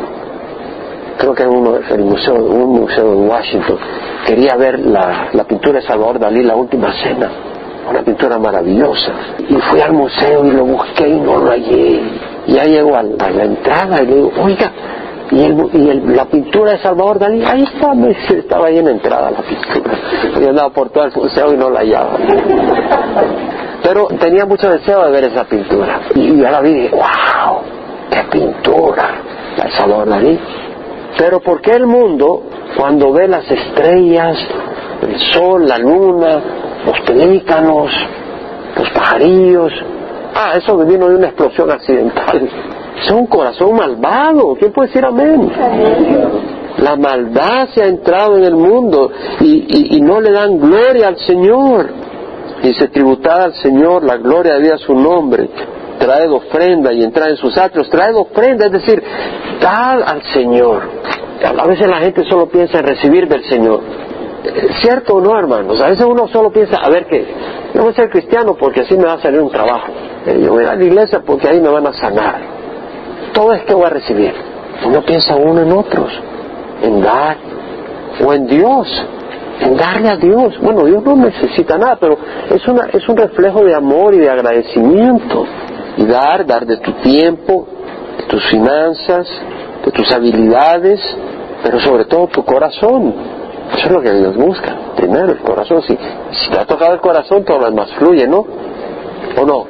Creo que era uno, el museo, un museo en Washington. Quería ver la, la pintura de Salvador Dalí, La Última Cena una pintura maravillosa. Y fui al museo y lo busqué y no lo hallé. Ya llego a la, entrada y le digo, oiga, y, la pintura de Salvador Dalí, ahí está, estaba ahí en entrada la pintura. Yo andaba por todo el museo y no la hallaba. Pero tenía mucho deseo de ver esa pintura. Y ya la vi y dije, wow, qué pintura, la de Salvador Dalí. Pero ¿por qué el mundo, cuando ve las estrellas, el sol, la luna, los pelícanos, amarillos. Ah, eso vino de una explosión accidental. Es un corazón malvado. ¿Quién puede decir amén? La maldad se ha entrado en el mundo y, y no le dan gloria al Señor. Dice, tributada al Señor la gloria de su nombre traed ofrenda y entrar en sus atrios, traed ofrenda, es decir, dad al Señor. A veces la gente solo piensa en recibir del Señor. ¿Cierto o no, hermanos? A veces uno solo piensa, a ver qué, yo voy a ser cristiano porque así me va a salir un trabajo. Eh, yo voy a la iglesia porque ahí me van a sanar. Todo es que voy a recibir. Uno piensa uno en otros, en dar o en Dios en darle a Dios. Bueno, Dios no necesita nada, pero es, una, es un reflejo de amor y de agradecimiento y dar, dar de tu tiempo, de tus finanzas, de tus habilidades, pero sobre todo tu corazón. Eso es lo que Dios busca. Primero el corazón. Si, si te ha tocado el corazón, todo lo demás fluye, ¿no? ¿O no?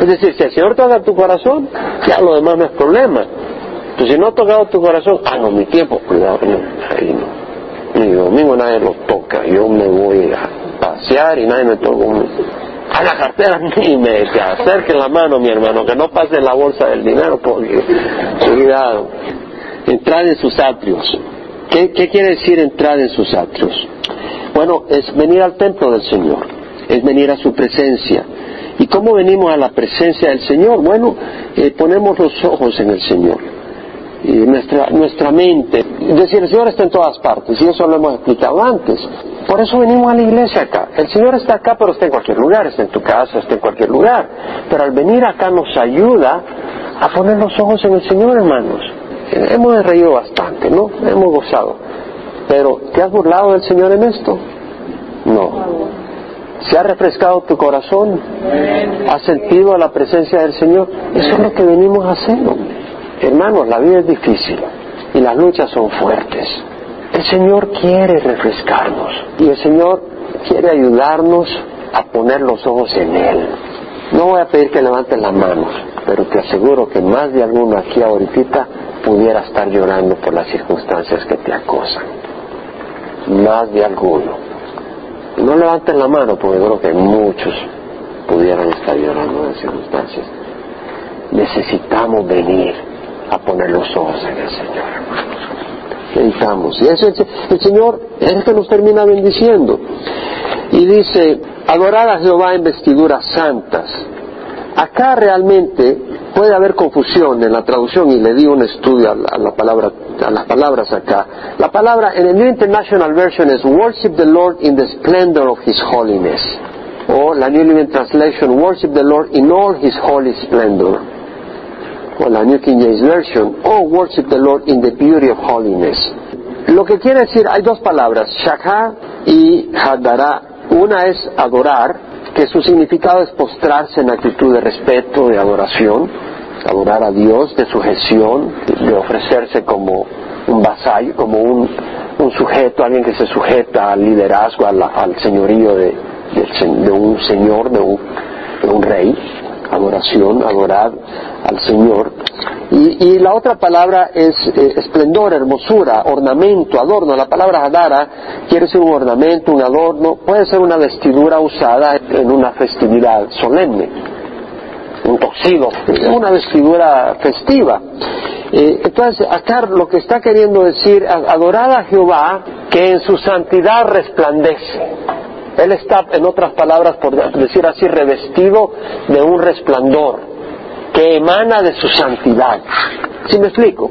Es decir, si el Señor toca tu corazón, ya lo demás no es problema. Pero si no ha tocado tu corazón, ah, no, mi tiempo, cuidado, no, ahí no. Mi domingo nadie lo toca, yo me voy a pasear y nadie me toca a la cartera ni me acerque la mano, mi hermano, que no pase la bolsa del dinero, porque cuidado. Entrar en sus atrios. ¿Qué, ¿Qué, quiere decir entrar en sus atrios? Bueno, es venir al templo del Señor, es venir a su presencia. ¿Y cómo venimos a la presencia del Señor? Bueno, eh, ponemos los ojos en el Señor y nuestra, nuestra mente. Es decir, el Señor está en todas partes, y eso lo hemos explicado antes. Por eso venimos a la iglesia acá. El Señor está acá, pero está en cualquier lugar, está en tu casa, está en cualquier lugar. Pero al venir acá nos ayuda a poner los ojos en el Señor, hermanos. Hemos reído bastante, ¿no? Hemos gozado. Pero, ¿te has burlado del Señor en esto? No. ¿Se ha refrescado tu corazón? ¿Has sentido la presencia del Señor? Eso es lo que venimos a hacer, Hermanos, la vida es difícil y las luchas son fuertes. El Señor quiere refrescarnos y el Señor quiere ayudarnos a poner los ojos en Él. No voy a pedir que levanten las manos, pero te aseguro que más de alguno aquí ahorita pudiera estar llorando por las circunstancias que te acosan. Más de alguno. No levanten la mano porque creo que muchos pudieran estar llorando en las circunstancias. Necesitamos venir a poner los ojos en el Señor, hermanos. Necesitamos. Y eso, el Señor es que nos termina bendiciendo. Y dice, adorar a Jehová en vestiduras santas. Acá realmente puede haber confusión en la traducción y le di un estudio a las palabras acá. La palabra en el New International Version es worship the Lord in the splendor of His holiness. O la New Living Translation, worship the Lord in all His holy splendor o la New King James Version, o worship the Lord in the beauty of holiness. Lo que quiere decir, hay dos palabras, shakha y hadara. Una es adorar, que su significado es postrarse en actitud de respeto, de adoración, adorar a Dios, de sujeción, de ofrecerse como un vasallo, como un, sujeto, alguien que se sujeta al liderazgo, al, señorío de, un señor, de un rey adoración, adorar al Señor. Y, la otra palabra es eh, esplendor, hermosura, ornamento, adorno. La palabra adara quiere ser un ornamento, un adorno, puede ser una vestidura usada en una festividad solemne, un toxido, una vestidura festiva. Eh, entonces, acá lo que está queriendo decir, adorar a Jehová que en su santidad resplandece. Él está, en otras palabras, por decir así, revestido de un resplandor que emana de su santidad. ¿Sí me explico?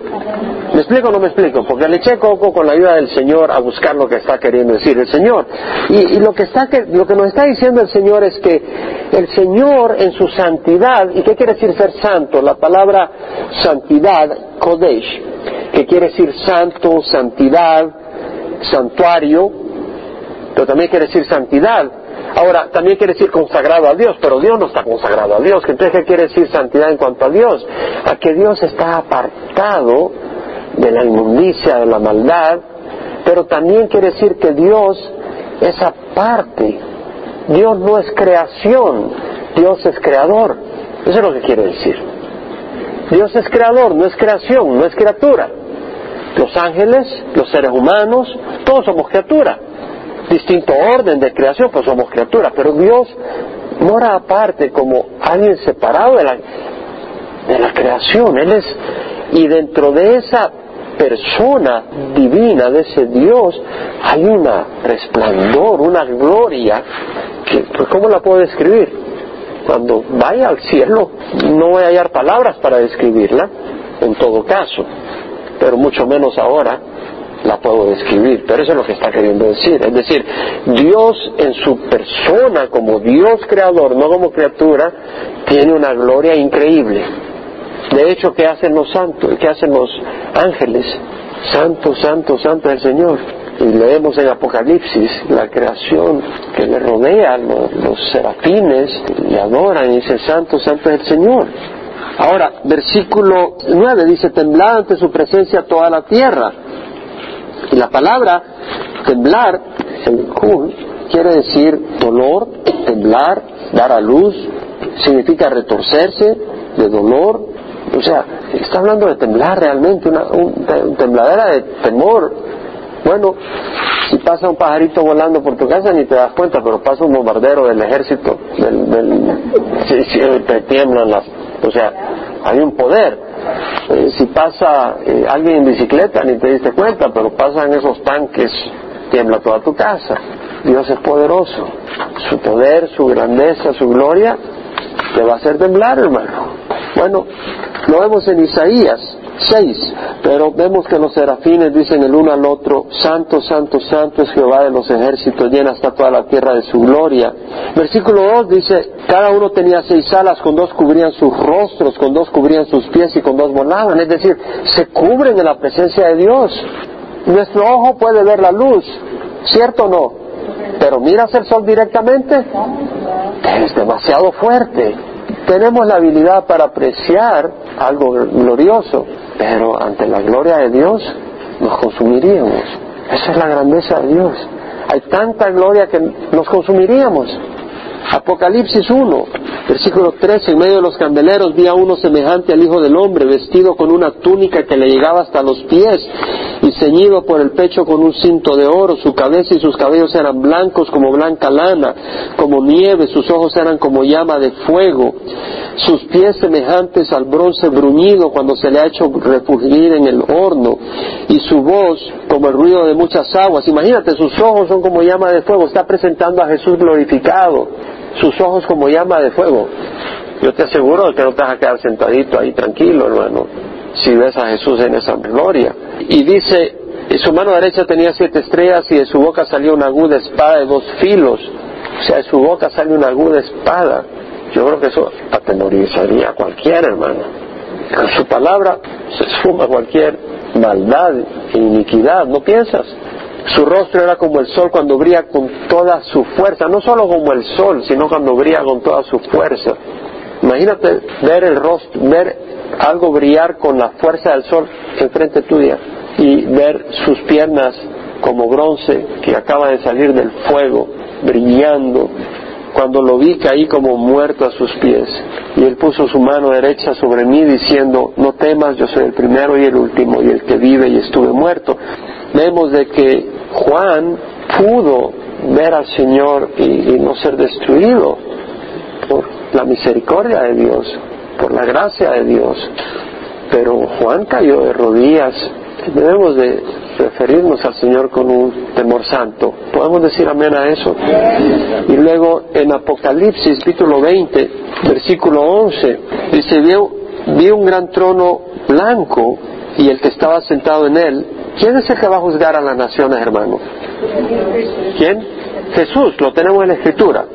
¿Me explico o no me explico? Porque le eché coco con la ayuda del Señor a buscar lo que está queriendo decir el Señor. Y, lo, que está, lo que nos está diciendo el Señor es que el Señor en su santidad, ¿y qué quiere decir ser santo? La palabra santidad, Kodesh, que quiere decir santo, santidad, santuario, pero también quiere decir santidad. Ahora, también quiere decir consagrado a Dios, pero Dios no está consagrado a Dios. Entonces, ¿qué quiere decir santidad en cuanto a Dios? A que Dios está apartado de la inmundicia, de la maldad, pero también quiere decir que Dios es aparte. Dios no es creación, Dios es creador. Eso es lo que quiere decir. Dios es creador, no es creación, no es criatura. Los ángeles, los seres humanos, todos somos criaturas distinto orden de creación, pues somos criaturas, pero Dios mora aparte como alguien separado de la, de la creación. Él es, y dentro de esa persona divina, de ese Dios, hay una resplandor, una gloria, que, pues, ¿cómo la puedo describir? Cuando vaya al cielo, no voy a hallar palabras para describirla, en todo caso, pero mucho menos ahora la puedo describir, pero eso es lo que está queriendo decir. Es decir, Dios en su persona, como Dios creador, no como criatura, tiene una gloria increíble. De hecho, ¿qué hacen los santos? ¿Qué hacen los ángeles? Santo, santo, santo es el Señor. Y leemos en Apocalipsis la creación que le rodea, los, los serafines le adoran y dicen, santo, santo es el Señor. Ahora, versículo 9 dice, temblad ante su presencia toda la tierra. Y la palabra temblar, en Kun, quiere decir dolor, temblar, dar a luz, significa retorcerse de dolor. O sea, está hablando de temblar realmente, una un, tembladera de temor. Bueno, si pasa un pajarito volando por tu casa ni te das cuenta, pero pasa un bombardero del ejército, del, del, te tiemblan las... O sea, hay un poder. Eh, si pasa eh, alguien en bicicleta ni te diste cuenta, pero pasan esos tanques, tiembla toda tu casa. Dios es poderoso. Su poder, su grandeza, su gloria te va a hacer temblar, hermano. Bueno, lo vemos en Isaías 6, pero vemos que los serafines dicen el uno al otro, Santo, Santo, Santo es Jehová de los ejércitos, llena hasta toda la tierra de su gloria. Versículo 2 dice, cada uno tenía seis alas, con dos cubrían sus rostros, con dos cubrían sus pies y con dos volaban, es decir, se cubren en la presencia de Dios. Nuestro ojo puede ver la luz, ¿cierto o no? Pero miras el sol directamente, es demasiado fuerte tenemos la habilidad para apreciar algo glorioso, pero ante la gloria de Dios nos consumiríamos. Esa es la grandeza de Dios. Hay tanta gloria que nos consumiríamos. Apocalipsis 1, versículo 13, en medio de los candeleros vi a uno semejante al Hijo del Hombre, vestido con una túnica que le llegaba hasta los pies ceñido por el pecho con un cinto de oro. Su cabeza y sus cabellos eran blancos como blanca lana, como nieve, sus ojos eran como llama de fuego, sus pies semejantes al bronce bruñido cuando se le ha hecho refugir en el horno, y su voz como el ruido de muchas aguas. Imagínate, sus ojos son como llama de fuego, está presentando a Jesús glorificado sus ojos como llama de fuego. Yo te aseguro que no te vas a quedar sentadito ahí tranquilo, hermano, si ves a Jesús en esa gloria. Y dice, su mano derecha tenía siete estrellas y de su boca salió una aguda espada de dos filos. O sea, de su boca sale una aguda espada. Yo creo que eso atemorizaría a cualquier hermano. Con su palabra se esfuma cualquier maldad e iniquidad, ¿no piensas? Su rostro era como el sol cuando brilla con toda su fuerza, no solo como el sol, sino cuando brilla con toda su fuerza. Imagínate ver el rostro, ver algo brillar con la fuerza del sol enfrente tuya y ver sus piernas como bronce que acaba de salir del fuego, brillando. Cuando lo vi caí como muerto a sus pies y él puso su mano derecha sobre mí diciendo, no temas, yo soy el primero y el último y el que vive y estuve muerto vemos de que Juan pudo ver al Señor y, no ser destruido por la misericordia de Dios, por la gracia de Dios. Pero Juan cayó de rodillas. Debemos de referirnos al Señor con un temor santo. ¿Podemos decir amén a eso? Y luego en Apocalipsis capítulo 20, versículo 11, dice, vi un gran trono blanco y el que estaba sentado en él ¿Quién es el que va a juzgar a las naciones, hermano? ¿Quién? Jesús, lo tenemos en la Escritura.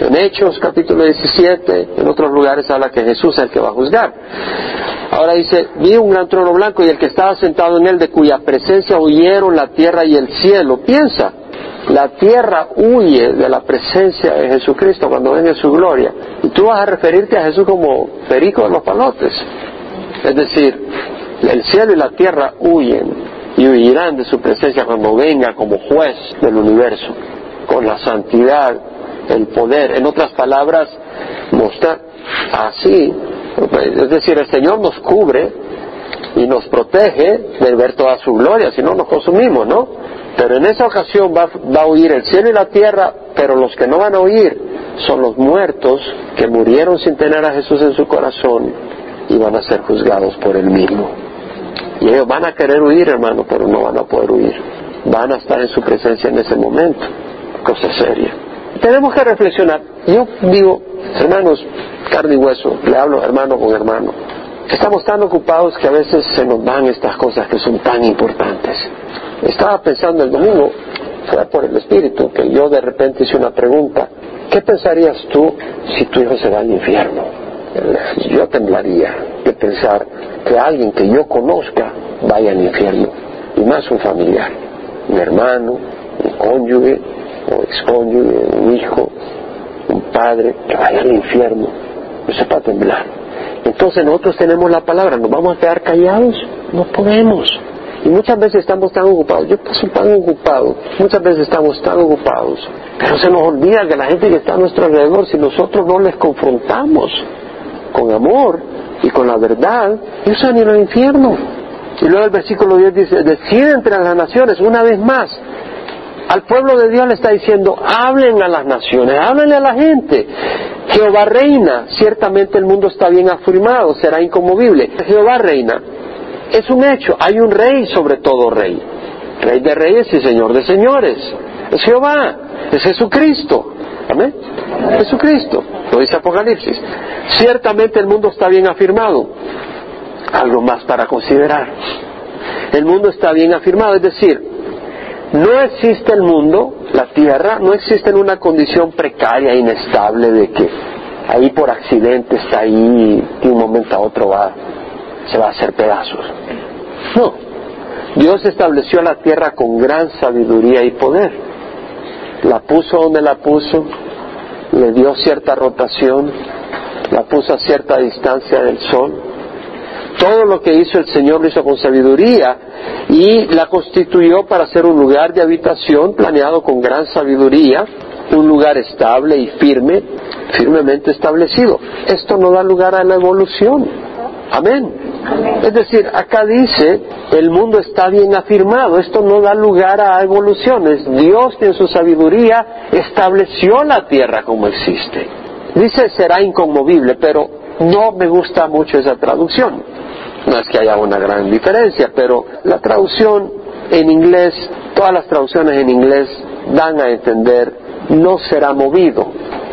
En Hechos, capítulo 17, en otros lugares habla que Jesús es el que va a juzgar. Ahora dice, vi un gran trono blanco y el que estaba sentado en él, de cuya presencia huyeron la tierra y el cielo. Piensa, la tierra huye de la presencia de Jesucristo cuando venga su gloria. Y tú vas a referirte a Jesús como perico de los palotes. Es decir, el cielo y la tierra huyen y huirán de su presencia cuando venga como juez del universo, con la santidad, el poder. En otras palabras, mostrar así, es decir, el Señor nos cubre y nos protege de ver toda su gloria, si no nos consumimos, ¿no? Pero en esa ocasión va, va, a huir el cielo y la tierra, pero los que no van a huir son los muertos que murieron sin tener a Jesús en su corazón y van a ser juzgados por él mismo. Y ellos van a querer huir, hermano, pero no van a poder huir. Van a estar en su presencia en ese momento. Cosa seria. Tenemos que reflexionar. Yo digo, hermanos, carne y hueso, le hablo hermano con hermano. Estamos tan ocupados que a veces se nos van estas cosas que son tan importantes. Estaba pensando el domingo, fue por el Espíritu, que yo de repente hice una pregunta. ¿Qué pensarías tú si tu hijo se va al infierno? Yo temblaría de pensar que alguien que yo conozca vaya al infierno, y más un familiar, un hermano, un cónyuge, o excónyuge, un hijo, un padre, que vaya al infierno. Eso es para temblar. Entonces nosotros tenemos la palabra, ¿nos vamos a quedar callados? No podemos. Y muchas veces estamos tan ocupados, yo paso tan ocupado, muchas veces estamos tan ocupados, pero se nos olvida que la gente que está a nuestro alrededor, si nosotros no les confrontamos con amor y con la verdad, ellos van a ir al infierno. Y luego el versículo 10 dice, decide entre las naciones una vez más. Al pueblo de Dios le está diciendo, hablen a las naciones, háblenle a la gente. Jehová reina, ciertamente el mundo está bien afirmado, será inconmovible. Jehová reina, es un hecho, hay un rey sobre todo rey. Rey de reyes y señor de señores. Es Jehová, es Jesucristo. Amén. Jesucristo, lo dice Apocalipsis. Ciertamente el mundo está bien afirmado. Algo más para considerar. El mundo está bien afirmado, es decir, no existe el mundo, la tierra, no existe en una condición precaria, inestable de que ahí por accidente está ahí y de un momento a otro va, se va a hacer pedazos. No, Dios estableció la tierra con gran sabiduría y poder. La puso donde la puso, le dio cierta rotación, la puso a cierta distancia del sol. Todo lo que hizo el Señor lo hizo con sabiduría y la constituyó para ser un lugar de habitación planeado con gran sabiduría, un lugar estable y firme, firmemente establecido. Esto no da lugar a la evolución. Amén. Es decir, acá dice, el mundo está bien afirmado, esto no da lugar a evoluciones. Dios en su sabiduría estableció la tierra como existe. Dice será inconmovible, pero no me gusta mucho esa traducción. No es que haya una gran diferencia, pero la traducción en inglés, todas las traducciones en inglés dan a entender no será movido.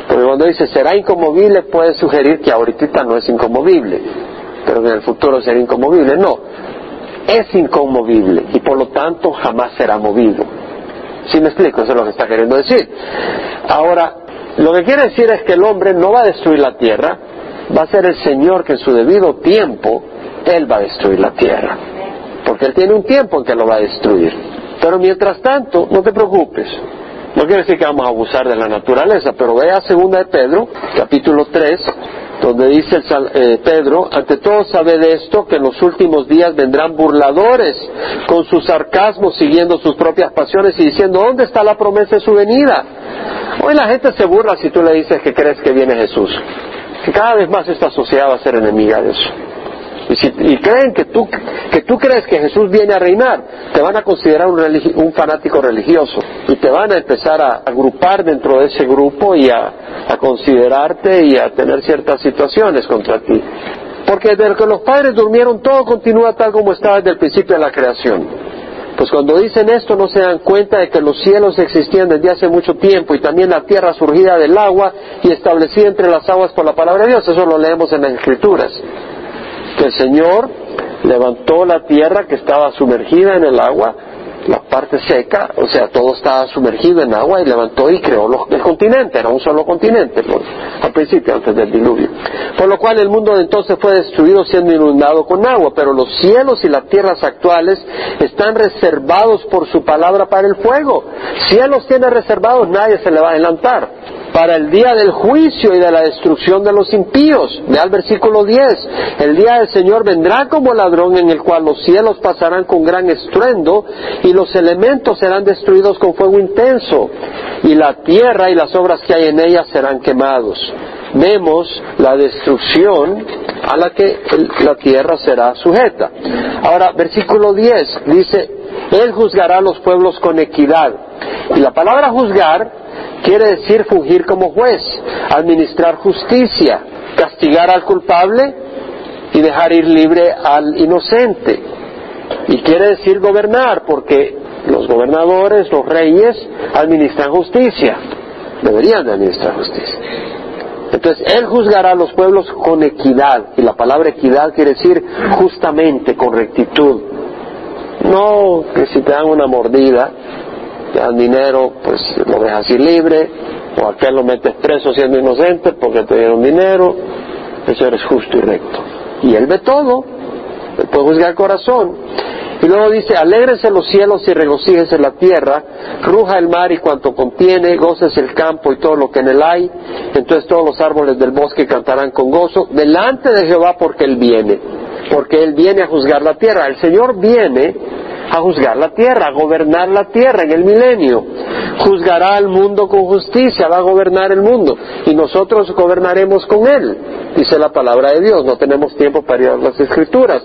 Porque cuando dice será inconmovible puede sugerir que ahorita no es inconmovible, pero en el futuro será inconmovible. No, es inconmovible y por lo tanto jamás será movido. ¿Sí me explico? Eso es lo que está queriendo decir. Ahora, lo que quiere decir es que el hombre no va a destruir la tierra, va a ser el Señor que en su debido tiempo, Él va a destruir la tierra. Porque Él tiene un tiempo en que lo va a destruir. Pero mientras tanto, no te preocupes. No quiere decir que vamos a abusar de la naturaleza, pero vea segunda de Pedro, capítulo 3, donde dice eh, Pedro, ante todo sabe de esto que en los últimos días vendrán burladores con sus sarcasmos siguiendo sus propias pasiones y diciendo, ¿dónde está la promesa de su venida? Hoy la gente se burla si tú le dices que crees que viene Jesús, que cada vez más esta sociedad va a ser enemiga de eso. Y, si, creen que tú, que tú crees que Jesús viene a reinar, te van a considerar un, un fanático religioso y te van a empezar a agrupar dentro de ese grupo y a, a considerarte y a tener ciertas situaciones contra ti. Porque desde que los padres durmieron todo continúa tal como estaba desde el principio de la creación. Pues cuando dicen esto no se dan cuenta de que los cielos existían desde hace mucho tiempo y también la tierra surgida del agua y establecida entre las aguas por la palabra de Dios. Eso lo leemos en las escrituras que el Señor levantó la tierra que estaba sumergida en el agua, la parte seca, o sea, todo estaba sumergido en agua y levantó y creó el continente, era un solo continente al principio, antes del diluvio. Por lo cual el mundo de entonces fue destruido siendo inundado con agua, pero los cielos y las tierras actuales están reservados por su palabra para el fuego. Cielos tiene reservados, nadie se le va a adelantar para el día del juicio y de la destrucción de los impíos. Vea el versículo 10. El día del Señor vendrá como ladrón en el cual los cielos pasarán con gran estruendo y los elementos serán destruidos con fuego intenso y la tierra y las obras que hay en ella serán quemados. Vemos la destrucción a la que la tierra será sujeta. Ahora, versículo 10 dice, Él juzgará a los pueblos con equidad. Y la palabra juzgar quiere decir fungir como juez, administrar justicia, castigar al culpable y dejar ir libre al inocente. Y quiere decir gobernar, porque los gobernadores, los reyes, administran justicia. Deberían de administrar justicia. Entonces, Él juzgará a los pueblos con equidad, y la palabra equidad quiere decir justamente, con rectitud. No que si te dan una mordida, dinero, pues lo dejas ir libre, o aquel lo metes preso siendo inocente porque te dieron dinero, eso eres justo y recto. Y Él ve todo, Él puede juzgar el corazón. Y luego dice, alégrense los cielos y regocíjese la tierra, ruja el mar y cuanto contiene, goces el campo y todo lo que en él hay. Entonces todos los árboles del bosque cantarán con gozo delante de Jehová porque Él viene, porque Él viene a juzgar la tierra. El Señor viene a juzgar la tierra, a gobernar la tierra en el milenio. Juzgará al mundo con justicia, va a gobernar el mundo y nosotros gobernaremos con Él, dice la palabra de Dios. No tenemos tiempo para ir a las escrituras.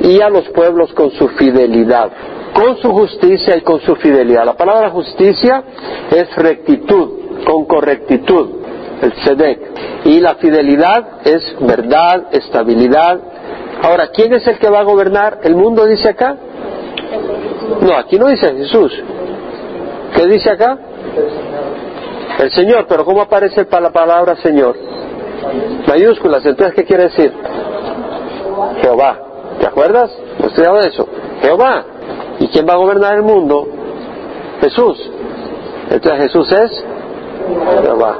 Y a los pueblos con su fidelidad, con su justicia y con su fidelidad. La palabra justicia es rectitud, con correctitud, el sedek. Y la fidelidad es verdad, estabilidad. Ahora, ¿quién es el que va a gobernar el mundo, dice acá? No, aquí no dice Jesús. ¿Qué dice acá? El Señor, pero ¿cómo aparece la palabra Señor? Mayúsculas, entonces ¿qué quiere decir? Jehová. ¿Te acuerdas? ¿No estudiado eso? Jehová. ¿Y quién va a gobernar el mundo? Jesús. Entonces Jesús es Jehová.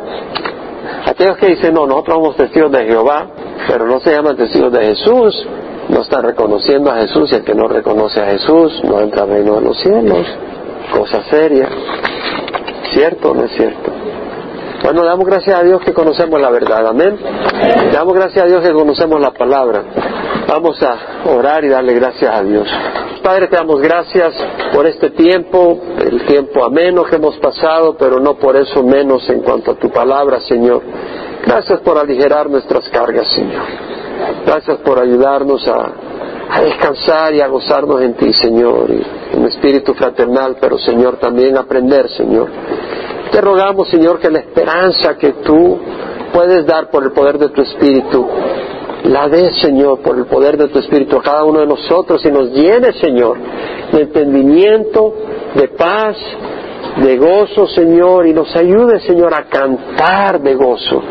Aquellos que dicen, no, nosotros somos testigos de Jehová, pero no se llaman testigos de Jesús, no están reconociendo a Jesús y el que no reconoce a Jesús no entra al reino de los cielos. Cosa seria. ¿Cierto o no es cierto? Bueno, damos gracias a Dios que conocemos la verdad, amén. Damos gracias a Dios que conocemos la palabra. Vamos a orar y darle gracias a Dios. Padre, te damos gracias por este tiempo, el tiempo ameno que hemos pasado, pero no por eso menos en cuanto a tu palabra, Señor. Gracias por aligerar nuestras cargas, Señor. Gracias por ayudarnos a, descansar y a gozarnos en ti, Señor, y en espíritu fraternal, pero Señor, también aprender, Señor. Te rogamos, Señor, que la esperanza que tú puedes dar por el poder de tu espíritu, la des, Señor, por el poder de tu espíritu a cada uno de nosotros y nos llene, Señor, de entendimiento, de paz, de gozo, Señor, y nos ayude, Señor, a cantar de gozo.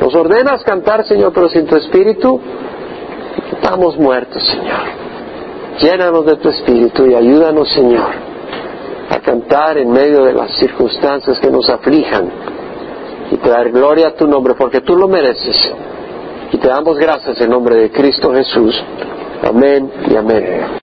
Nos ordenas cantar, Señor, pero sin tu espíritu estamos muertos, Señor. Llénanos de tu espíritu y ayúdanos, Señor, a cantar en medio de las circunstancias que nos aflijan y dar gloria a tu nombre, porque tú lo mereces. Y te damos gracias en nombre de Cristo Jesús. Amén y amén.